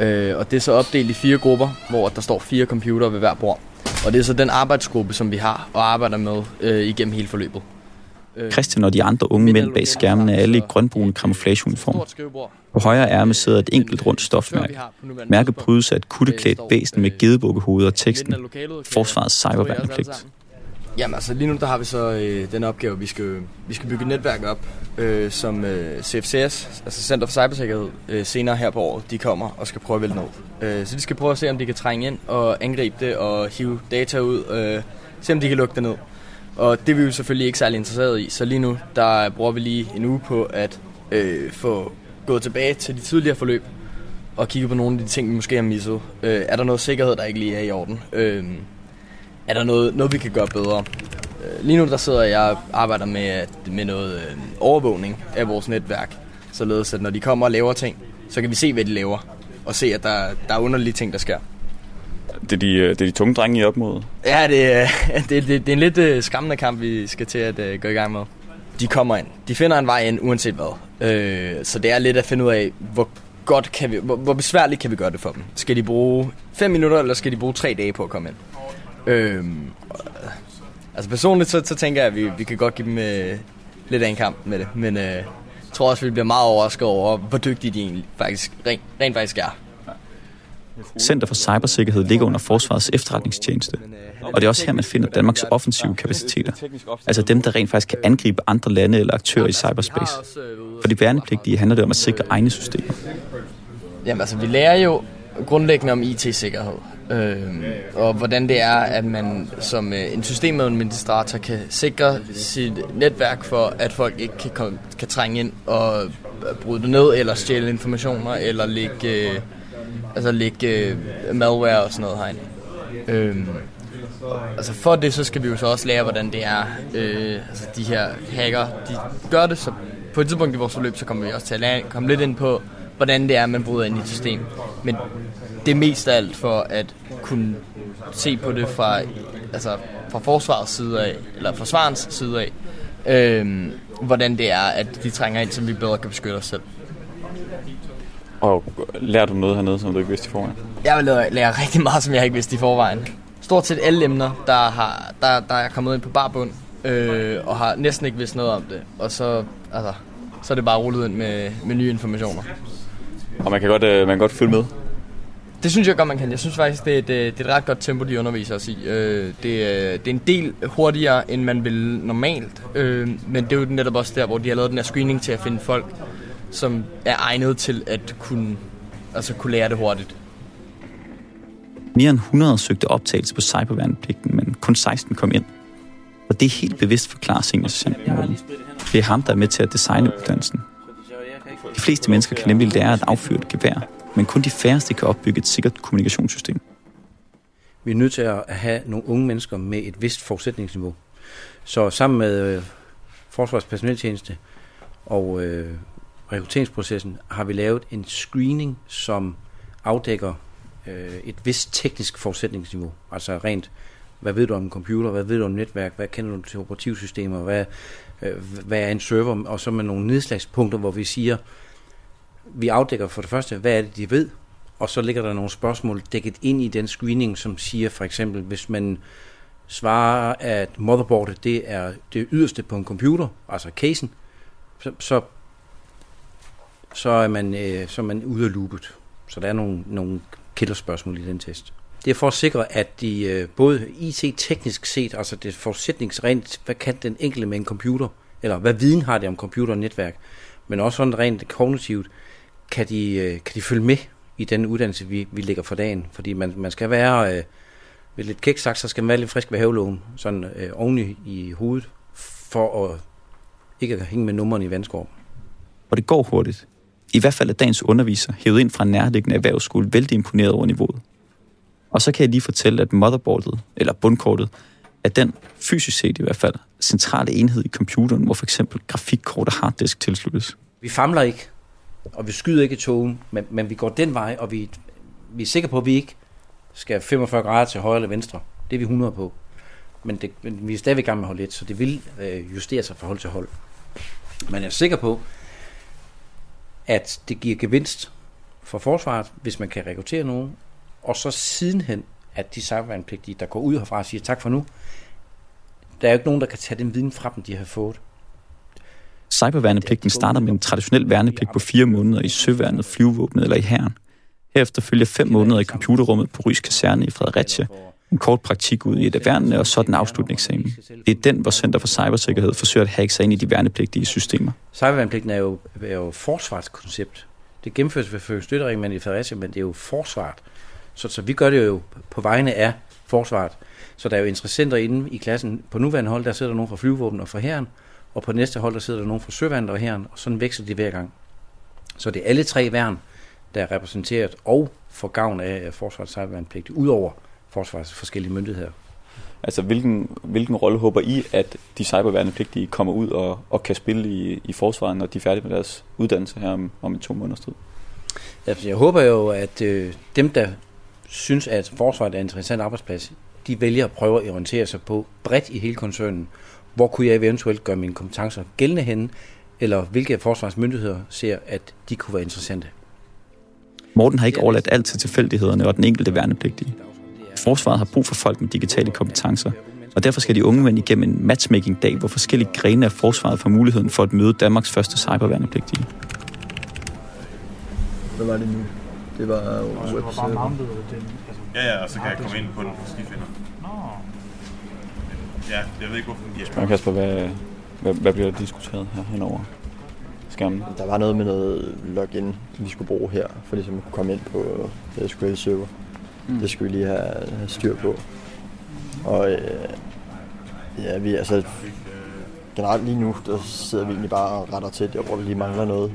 Øh, og det er så opdelt i fire grupper, hvor der står fire computere ved hver bord. Og det er så den arbejdsgruppe, som vi har og arbejder med øh, igennem hele forløbet. Christian og de andre unge mænd bag skærmen er alle i grønbrune camouflageuniform. På højre ærme sidder et enkelt rundt stofmærke. Mærket prydes af et kutteklædt væsen med gedebukkehoved og teksten Forsvarets cyberværnepligt. Jamen altså lige nu der har vi så øh, den opgave, vi skal, vi skal bygge et netværk op, øh, som øh, CFCS, altså Center for Cybersikkerhed, øh, senere her på året, de kommer og skal prøve at vælge ned. Øh, så de skal prøve at se, om de kan trænge ind og angribe det og hive data ud, øh, se om de kan lukke det ned. Og det er vi jo selvfølgelig ikke særlig interesseret i, så lige nu der bruger vi lige en uge på at øh, få gået tilbage til de tidligere forløb og kigge på nogle af de ting, vi måske har misset. Øh, er der noget sikkerhed, der ikke lige er i orden? Øh, er der noget, noget vi kan gøre bedre? Øh, lige nu der sidder jeg og arbejder med, med noget øh, overvågning af vores netværk, således at når de kommer og laver ting, så kan vi se, hvad de laver, og se, at der, der er underlige ting, der sker. Det er de, øh, det er de tunge drenge, I op mod? Ja, det, det, det, det er en lidt skræmmende kamp, vi skal til at uh, gå i gang med. de kommer ind. De finder en vej ind, uanset hvad. Øh, så det er lidt at finde ud af, hvor godt kan vi, hvor, hvor besværligt kan vi gøre det for dem. Skal de bruge 5 minutter, eller skal de bruge 3 dage på at komme ind? Øh, altså personligt, så, så tænker jeg, at vi, vi kan godt give dem øh, lidt af en kamp med det. Men øh, jeg tror også, vi bliver meget overrasket over, hvor dygtige de egentlig faktisk, rent, rent faktisk er. Center for Cybersikkerhed ligger under Forsvarets efterretningstjeneste, og det er også her, man finder Danmarks offensive kapaciteter. Altså dem, der rent faktisk kan angribe andre lande eller aktører i cyberspace. For de værnepligtige handler det om at sikre egne systemer. Jamen altså, vi lærer jo grundlæggende om IT-sikkerhed. Øh, og hvordan det er, at man som øh, en systemadministrator kan sikre sit netværk for, at folk ikke kan, komme, kan trænge ind og øh, bryde det ned, eller stjæle informationer, eller lægge, øh, altså lægge øh, malware og sådan noget herinde. Øh, altså for det, så skal vi jo så også lære, hvordan det er, øh, altså de her hacker, de gør det, så på et tidspunkt i vores forløb, så kommer vi også til at lære, komme lidt ind på, hvordan det er, man bryder ind i et system. Men det er mest af alt for at kunne se på det fra, altså fra forsvarets side af, eller forsvarens side af, øh, hvordan det er, at de trænger ind, så vi bedre kan beskytte os selv. Og lærer du noget hernede, som du ikke vidste i forvejen? Jeg vil lære, lære rigtig meget, som jeg ikke vidste i forvejen. Stort set alle emner, der, har, der, der er kommet ind på barbund, øh, og har næsten ikke vidst noget om det. Og så, altså, så er det bare rullet ind med, med nye informationer. Og man kan godt, øh, man kan godt følge med? Det synes jeg godt, man kan. Jeg synes faktisk, det er et, øh, det er et ret godt tempo, de underviser os i. Øh, det, er, det er en del hurtigere, end man vil normalt. Øh, men det er jo netop også der, hvor de har lavet den her screening til at finde folk, som er egnet til at kunne, altså kunne lære det hurtigt. Mere end 100 søgte optagelse på cyberværnepligten, men kun 16 kom ind. Og det er helt bevidst forklarer seniorsergeant Det er ham, der er med til at designe uddannelsen. De fleste mennesker kan nemlig lære at affyre et gevær, men kun de færreste kan opbygge et sikkert kommunikationssystem. Vi er nødt til at have nogle unge mennesker med et vist forudsætningsniveau. Så sammen med øh, og øh, rekrutteringsprocessen har vi lavet en screening, som afdækker øh, et vist teknisk forudsætningsniveau. Altså rent, hvad ved du om en computer, hvad ved du om netværk, hvad kender du til operativsystemer, hvad, øh, hvad er en server, og så med nogle nedslagspunkter, hvor vi siger, vi afdækker for det første, hvad er det, de ved, og så ligger der nogle spørgsmål dækket ind i den screening, som siger for eksempel, hvis man svarer, at motherboardet det er det yderste på en computer, altså casen, så, så, så, er, man, øh, så er man ude af loopet. Så der er nogle, nogle kilderspørgsmål i den test. Det er for at sikre, at de øh, både IT-teknisk set, altså det forudsætningsrent, hvad kan den enkelte med en computer, eller hvad viden har det om computer og netværk, men også sådan rent kognitivt, kan de, øh, kan de følge med i den uddannelse, vi, vi lægger for dagen. Fordi man, man skal være, øh, ved lidt kæk sagt, så skal man være lidt frisk ved havelågen, sådan øh, oven i, i hovedet, for at ikke at hænge med nummerne i vandskorben. Og det går hurtigt. I hvert fald er dagens underviser hævet ind fra nærliggende erhvervsskole vældig imponeret over niveauet. Og så kan jeg lige fortælle, at motherboardet, eller bundkortet, er den, fysisk set i hvert fald, centrale enhed i computeren, hvor for eksempel grafikkort og harddisk tilsluttes. Vi famler ikke, og vi skyder ikke i togen, men, men vi går den vej, og vi, vi er sikre på, at vi ikke skal 45 grader til højre eller venstre. Det er vi 100 på. Men, det, men vi er stadigvæk i gang med at holde lidt, så det vil øh, justere sig fra hold til hold. Men jeg er sikker på, at det giver gevinst for forsvaret, hvis man kan rekruttere nogen, og så sidenhen, at de cyberværnepligtige, der går ud herfra og siger tak for nu, der er jo ikke nogen, der kan tage den viden fra dem, de har fået. Cyberværnepligten starter med en traditionel værnepligt på fire måneder i søværnet, flyvevåbnet eller i hæren. Herefter følger fem måneder i computerrummet på Rys Kaserne i Fredericia, en kort praktik ud i et af værnene og så den afslutningseksamen. Det er den, hvor Center for Cybersikkerhed forsøger at hacke sig ind i de værnepligtige systemer. Cyberværnepligten er jo, er jo forsvarskoncept. Det gennemføres ved Fødestøtteregiment i Fredericia, men det er jo forsvaret. Så, så vi gør det jo på vegne af forsvaret. Så der er jo interessenter inde i klassen. På nuværende hold, der sidder der nogen fra flyvåben og fra herren, og på næste hold, der sidder der nogen fra søvandet og herren, og sådan veksler de hver gang. Så det er alle tre værn, der er repræsenteret og får gavn af forsvarets cyberværnepligt, udover forsvarets forskellige myndigheder. Altså, hvilken, hvilken rolle håber I, at de cyberværnepligtige kommer ud og, og kan spille i, i forsvaret, når de er færdige med deres uddannelse her om, om en to måneders tid? Altså, jeg håber jo, at øh, dem, der synes, at forsvaret er en interessant arbejdsplads, de vælger at prøve at orientere sig på bredt i hele koncernen, hvor kunne jeg eventuelt gøre mine kompetencer gældende henne, eller hvilke af forsvarsmyndigheder ser, at de kunne være interessante. Morten har ikke overladt alt til tilfældighederne og den enkelte værnepligtige. Forsvaret har brug for folk med digitale kompetencer, og derfor skal de unge mænd igennem en matchmaking-dag, hvor forskellige grene af forsvaret får muligheden for at møde Danmarks første cyberværnepligtige. Hvad var det nu? Det var web Ja, ja, og så kan jeg komme ind på den skifinder. Ja, jeg ved ikke, hvorfor den giver Og Kasper, hvad, hvad, hvad bliver der diskuteret her henover skærmen? Der var noget med noget login, vi skulle bruge her, for ligesom at kunne komme ind på SQL-server. Mm. Det skulle vi lige have, have styr på. Og øh, ja, vi altså generelt lige nu, der sidder vi egentlig bare og retter til, der hvor vi lige mangler noget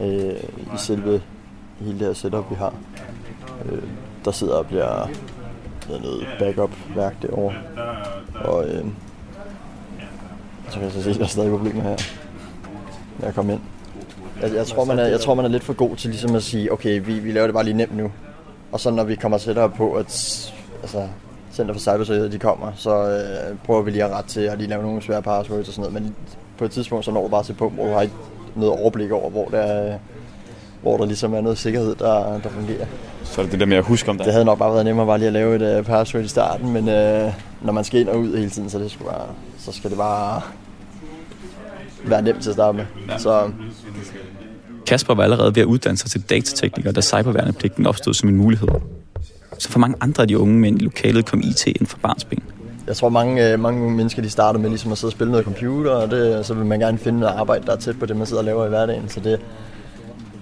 øh, i selve hele det her setup, vi har. Øh, der sidder og bliver noget, noget backup-værk derovre. Og øh, så kan jeg så se, at der er stadig problemer her når jeg komme ind. Jeg, jeg, tror, man er, jeg tror, man er lidt for god til ligesom at sige, okay, vi, vi laver det bare lige nemt nu. Og så når vi kommer tættere på, at altså, Center for Cybersikkerhed de kommer, så øh, prøver vi lige at rette til at lige lave nogle svære passwords og sådan noget. Men på et tidspunkt, så når du bare til punkt, hvor du har ikke noget overblik over, hvor der, er, hvor der ligesom er noget sikkerhed, der, der fungerer. Så er det det der med at huske om det. Det havde nok bare været nemmere bare lige at lave et uh, password i starten, men uh, når man skal ind og ud hele tiden, så, det skulle bare, så skal det bare være nemt til at starte med. Ja. Så Kasper var allerede ved at uddanne sig til datatekniker, da cyberværnepligten opstod som en mulighed. Så for mange andre af de unge mænd i lokalet kom IT ind for barnsben. jeg tror, mange, øh, mange mennesker de starter med ligesom at sidde og spille noget computer, og det, så vil man gerne finde noget arbejde, der er tæt på det, man sidder og laver i hverdagen. Så det,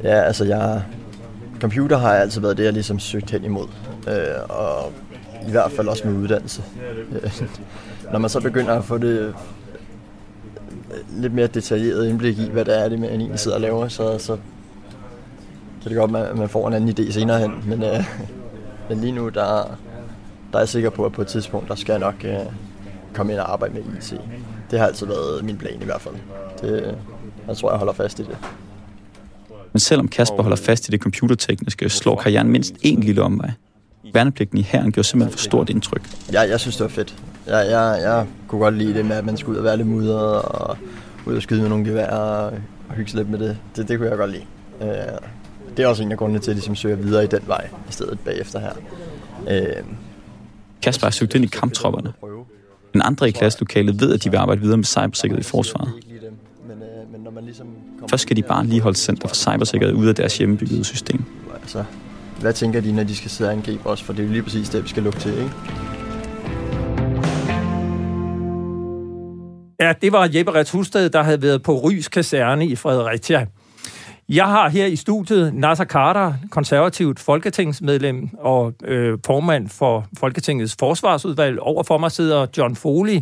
ja, altså jeg, computer har altid været det, jeg ligesom søgt hen imod. Øh, og i hvert fald også med uddannelse. Øh, når man så begynder at få det øh, lidt mere detaljeret indblik i, hvad det er, det man egentlig sidder og laver, så, så kan det godt, at man får en anden idé senere hen. Men, øh, men lige nu, der, der er jeg sikker på, at på et tidspunkt, der skal jeg nok øh, komme ind og arbejde med IT. Det har altid været min plan i hvert fald. Det, jeg tror, jeg holder fast i det. Men selvom Kasper holder fast i det computertekniske, slår karrieren mindst én lille omvej. Værnepligten i herren gjorde simpelthen for stort indtryk. Jeg, jeg synes, det var fedt. Jeg, jeg, jeg kunne godt lide det med, at man skulle ud og være lidt mudret og ud og skyde med nogle gevær og, og hygge sig lidt med det. det. Det kunne jeg godt lide. Øh, det er også en af grundene til, at jeg ligesom søger videre i den vej, i stedet bagefter her. Øh, Kasper har søgt ind i kamptropperne. Men andre i klasselokalet ved, at de vil arbejde videre med cybersikkerhed i forsvaret. Først skal de bare lige holde Center for Cybersikkerhed ud af deres hjemmebyggede system. altså, hvad tænker de, når de skal sidde og angribe os? For det er jo lige præcis det, vi skal lukke til, ikke? Ja, det var Jeppe Rets Husted, der havde været på Rys Kaserne i Fredericia. Jeg har her i studiet Nasser Carter, konservativt folketingsmedlem og øh, formand for Folketingets forsvarsudvalg. Overfor mig sidder John Foley,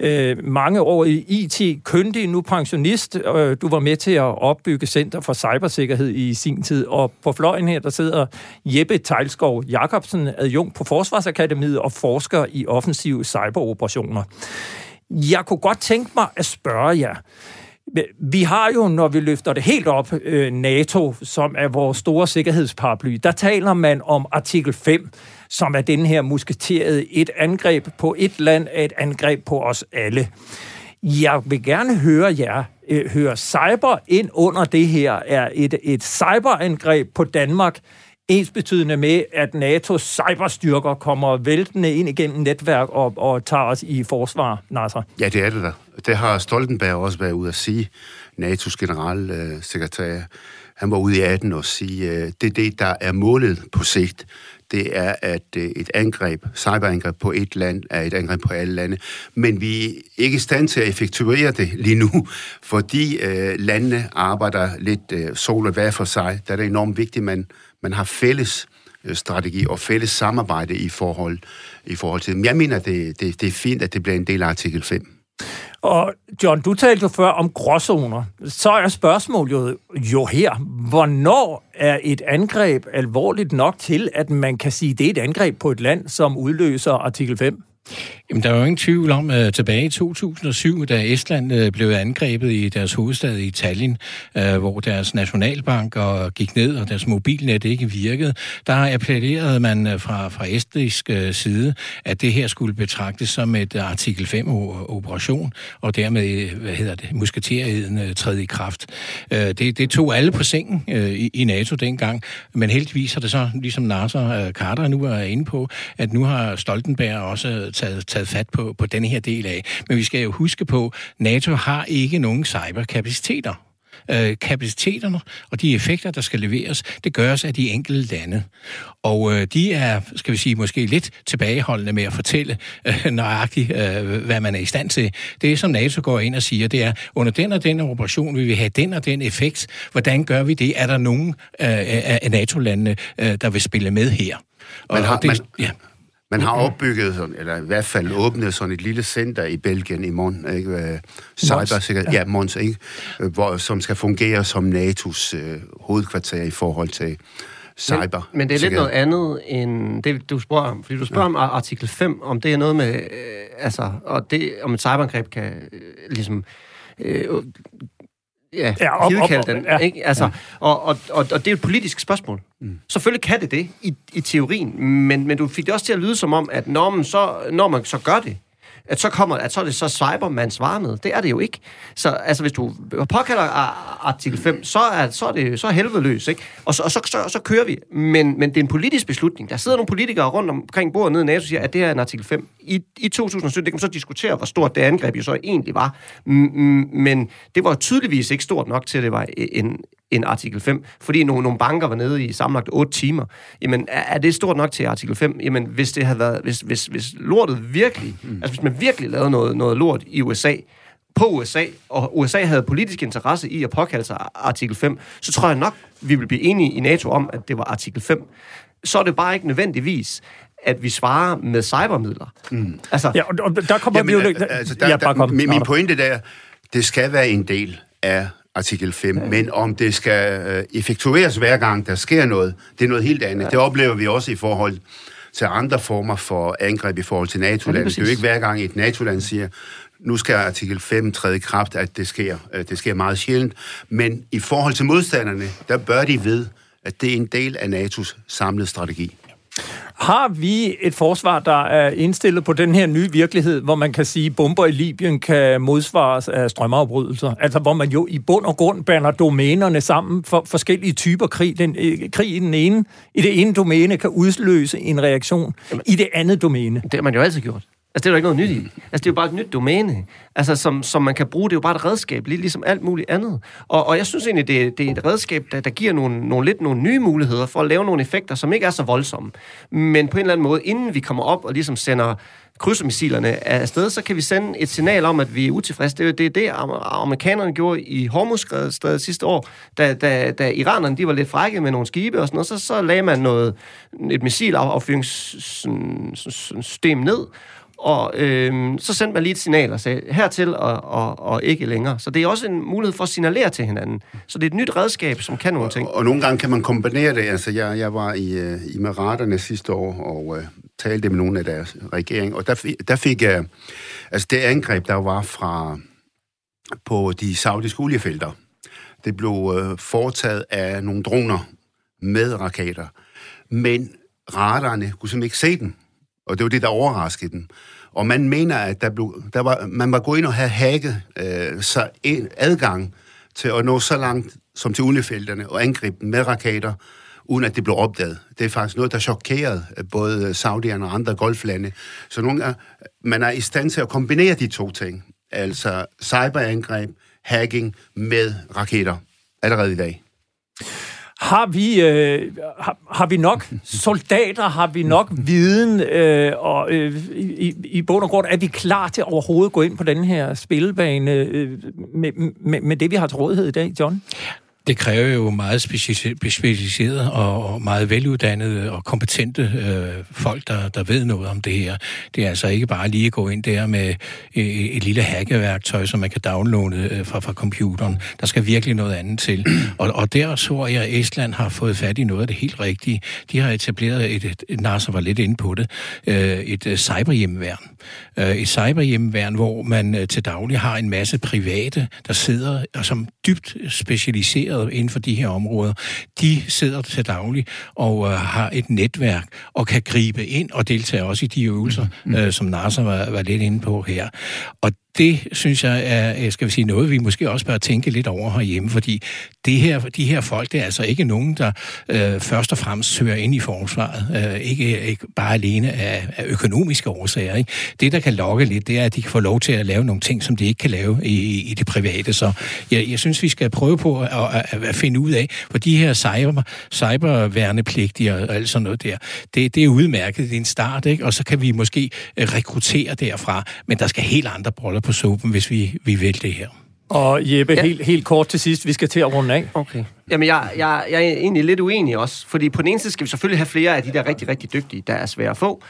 øh, mange år i IT, kyndig, nu pensionist. Øh, du var med til at opbygge Center for Cybersikkerhed i sin tid. Og på fløjen her, der sidder Jeppe Tejlskov Jacobsen, adjunkt på Forsvarsakademiet og forsker i offensive cyberoperationer. Jeg kunne godt tænke mig at spørge jer, vi har jo, når vi løfter det helt op, øh, NATO, som er vores store sikkerhedsparaply. Der taler man om artikel 5, som er den her musketerede et angreb på et land er et angreb på os alle. Jeg vil gerne høre jer, øh, høre cyber ind under det her. Er et, et cyberangreb på Danmark ensbetydende med, at NATO's cyberstyrker kommer væltende ind igennem netværk og, og tager os i forsvar, Nasser? Ja, det er det der. Det har Stoltenberg også været ude at sige, NATO's generalsekretær. Øh, han var ude i 18 og sige, at det er det, der er målet på sigt. Det er, at øh, et angreb, cyberangreb på et land, er et angreb på alle lande. Men vi er ikke i stand til at effektuere det lige nu, fordi øh, landene arbejder lidt øh, sol og hver for sig. Der er det enormt vigtigt, at man, man har fælles øh, strategi og fælles samarbejde i forhold, i forhold til dem. Jeg mener, det, det, det er fint, at det bliver en del af artikel 5. Og John, du talte jo før om gråzoner. Så er spørgsmålet jo, jo her, hvornår er et angreb alvorligt nok til, at man kan sige, at det er et angreb på et land, som udløser artikel 5? Jamen, der er jo ingen tvivl om, at tilbage i 2007, da Estland øh, blev angrebet i deres hovedstad i Tallinn, øh, hvor deres nationalbank øh, gik ned, og deres mobilnet ikke virkede, der appellerede man fra, fra estisk side, at det her skulle betragtes som et artikel 5-operation, og dermed, hvad hedder det, musketerheden træde i kraft. Det, det tog alle på sengen i, i NATO dengang, men heldigvis har det så, ligesom Nasser Carter nu er inde på, at nu har Stoltenberg også taget, taget fat på, på denne her del af. Men vi skal jo huske på, NATO har ikke nogen cyberkapaciteter øh, kapaciteterne og de effekter, der skal leveres, det gøres af de enkelte lande. Og øh, de er, skal vi sige, måske lidt tilbageholdende med at fortælle øh, nøjagtigt, øh, hvad man er i stand til. Det, som NATO går ind og siger, det er, under den og den operation vil vi have den og den effekt. Hvordan gør vi det? Er der nogen øh, af NATO-landene, øh, der vil spille med her? Og, man har, det, man, ja. Man har opbygget, sådan, eller i hvert fald åbnet sådan et lille center i Belgien i Mon, ikke? Øh, cybersikkerhed, ja, Mons, ikke? Øh, hvor, som skal fungere som NATO's øh, hovedkvarter i forhold til cyber. Men, men det er lidt noget andet end det, du spørger om. Fordi du spørger ja. om artikel 5, om det er noget med, øh, altså, og det, om et cyberangreb kan øh, ligesom øh, ja, ja op, op, op, den. Ja. Ikke? Altså, ja. og, og, og, og det er et politisk spørgsmål. Mm. Selvfølgelig kan det det i, i teorien, men, men du fik det også til at lyde som om, at når man så, når man så gør det, at så kommer, at så er det så Cyberman svarer med. Det er det jo ikke. Så altså, hvis du påkalder artikel 5, så er, så er det så er helvede løs, ikke? Og, så, og så, så, så, kører vi. Men, men det er en politisk beslutning. Der sidder nogle politikere rundt omkring bordet nede i NATO og siger, at det er en artikel 5. I, I 2017, det kan man så diskutere, hvor stort det angreb jo så egentlig var. Men det var tydeligvis ikke stort nok til, at det var en, en artikel 5, fordi nogle, nogle banker var nede i sammenlagt 8 timer. Jamen, er, er det stort nok til artikel 5? Jamen, hvis det havde været, hvis, hvis, hvis lortet virkelig, mm. altså hvis man virkelig lavede noget, noget lort i USA, på USA, og USA havde politisk interesse i at påkalde sig artikel 5, så tror jeg nok, vi vil blive enige i NATO om, at det var artikel 5. Så er det bare ikke nødvendigvis, at vi svarer med cybermidler. Mm. Altså, ja, og der kommer jamen, vi jo... Altså, der, ja, bare kom. Min, min pointe der, det skal være en del af artikel 5, ja. men om det skal øh, effektueres hver gang, der sker noget, det er noget helt andet. Ja. Det oplever vi også i forhold til andre former for angreb i forhold til NATO-lande. Ja, det er jo ikke hver gang et NATO-land siger, nu skal artikel 5 træde i kraft, at det sker. Øh, det sker meget sjældent. Men i forhold til modstanderne, der bør de ved, at det er en del af NATO's samlede strategi. Har vi et forsvar, der er indstillet på den her nye virkelighed, hvor man kan sige, at bomber i Libyen kan modsvares af strømafbrydelser? Altså, hvor man jo i bund og grund bander domænerne sammen for forskellige typer krig. Den, øh, krig i, den ene, i det ene domæne kan udløse en reaktion Jamen, i det andet domæne. Det har man jo altid gjort. Altså, det er jo ikke noget nyt i. Altså, det er jo bare et nyt domæne, altså, som, som man kan bruge. Det er jo bare et redskab, lige ligesom alt muligt andet. Og, og jeg synes egentlig, det, det er et redskab, der, der giver nogle, nogle lidt nogle nye muligheder for at lave nogle effekter, som ikke er så voldsomme. Men på en eller anden måde, inden vi kommer op og ligesom sender krydsermissilerne afsted, så kan vi sende et signal om, at vi er utilfredse. Det er det, det amerikanerne gjorde i Hormuzstrædet sidste år, da, da, da iranerne de var lidt frække med nogle skibe og sådan noget, så, så lagde man noget, et missilaffyringssystem ned, og øh, så sendte man lige et signal og sagde, hertil og, og, og ikke længere. Så det er også en mulighed for at signalere til hinanden. Så det er et nyt redskab, som kan nogle ting. Og, og nogle gange kan man kombinere det. Altså, jeg, jeg var i, i Maraterne sidste år og uh, talte med nogle af deres regering, og der, der fik jeg... Uh, altså, det angreb, der var fra på de saudiske oliefelter, det blev uh, foretaget af nogle droner med raketter. Men radarerne kunne simpelthen ikke se dem. Og det var det, der overraskede dem. Og man mener, at der blev, der var, man var gået ind og have hacket øh, så en adgang til at nå så langt som til oliefelterne og angribe dem med raketter, uden at det blev opdaget. Det er faktisk noget, der chokerede øh, både Saudierne og andre golflande. Så nogle er, man er i stand til at kombinere de to ting. Altså cyberangreb, hacking med raketter allerede i dag. Har vi, øh, har, har vi nok soldater? Har vi nok viden? Øh, og øh, i, i bund og grund er vi klar til overhovedet at gå ind på den her spillebane øh, med, med, med det, vi har til rådighed i dag, John? Det kræver jo meget specialiserede og meget veluddannede og kompetente øh, folk, der, der ved noget om det her. Det er altså ikke bare lige at gå ind der med et, et lille hackeværktøj, som man kan downloade øh, fra, fra computeren. Der skal virkelig noget andet til. Og, og der tror jeg, at Estland har fået fat i noget af det helt rigtige. De har etableret et, et, Nasser var lidt inde på det, øh, et øh, cyberhjemmeværn øh, et cyberhjemmeværn, hvor man øh, til daglig har en masse private, der sidder og som dybt specialiseret inden for de her områder. De sidder til daglig og øh, har et netværk og kan gribe ind og deltage også i de øvelser, mm. øh, som Nasser var, var lidt inde på her. Og det synes jeg er, øh, skal vi sige, noget, vi måske også bør tænke lidt over herhjemme, fordi det her, de her folk, det er altså ikke nogen, der øh, først og fremmest søger ind i forsvaret. Øh, ikke, ikke bare alene af, af økonomiske årsager. Ikke? Det, der kan lokke lidt, det er, at de kan få lov til at lave nogle ting, som de ikke kan lave i, i det private. Så jeg, jeg synes, vi skal prøve på at, at, at finde ud af, for de her cyber, cyberværnepligtige og alt sådan noget der, det, det er udmærket, det er en start, ikke? og så kan vi måske øh, rekruttere derfra, men der skal helt andre boller på suppen, hvis vi, vi vil det her. Og Jeppe, ja. helt, helt kort til sidst, vi skal til at runde af. Okay. Jamen, jeg, jeg, jeg er egentlig lidt uenig også, fordi på den ene side skal vi selvfølgelig have flere af de der rigtig, rigtig dygtige, der er svære at få.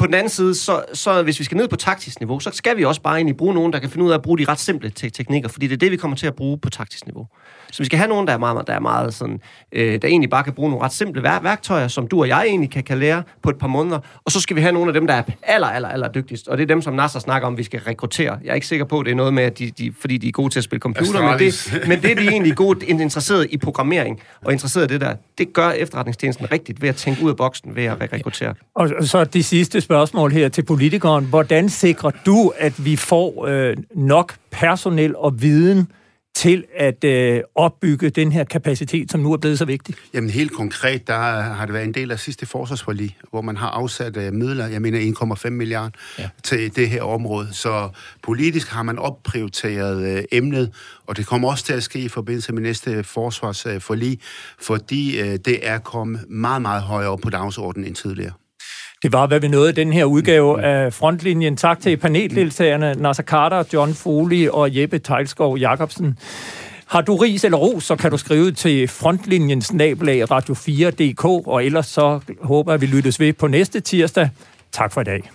På den anden side, så, så hvis vi skal ned på taktisk niveau, så skal vi også bare egentlig bruge nogen, der kan finde ud af at bruge de ret simple te- teknikker, fordi det er det, vi kommer til at bruge på taktisk niveau. Så vi skal have nogen, der er meget, der er meget sådan, øh, der egentlig bare kan bruge nogle ret simple vær- værktøjer, som du og jeg egentlig kan, kan lære på et par måneder. Og så skal vi have nogle af dem, der er aller, aller, aller dygtigst. Og det er dem, som Nasser snakker om, vi skal rekruttere. Jeg er ikke sikker på, at det er noget med, at de, de, fordi de er gode til at spille computer, men det, men det er de egentlig gode, interesseret i programmering og interesseret i det der. Det gør efterretningstjenesten rigtigt ved at tænke ud af boksen, ved at rekruttere. Og så det sidste spørgsmål her til politikeren. Hvordan sikrer du, at vi får øh, nok personel og viden til at øh, opbygge den her kapacitet, som nu er blevet så vigtig? Jamen helt konkret, der har det været en del af sidste forsvarsforlig, hvor man har afsat øh, midler, jeg mener 1,5 milliarder, ja. til det her område. Så politisk har man opprioriteret øh, emnet, og det kommer også til at ske i forbindelse med næste forsvarsforlig, fordi øh, det er kommet meget, meget højere op på dagsordenen end tidligere. Det var, hvad vi nåede i den her udgave af Frontlinjen. Tak til paneldeltagerne Nasser Carter, John Foley og Jeppe Tejlskov Jacobsen. Har du ris eller ros, så kan du skrive til frontlinjens nabelag radio4.dk, og ellers så håber jeg, vi lyttes ved på næste tirsdag. Tak for i dag.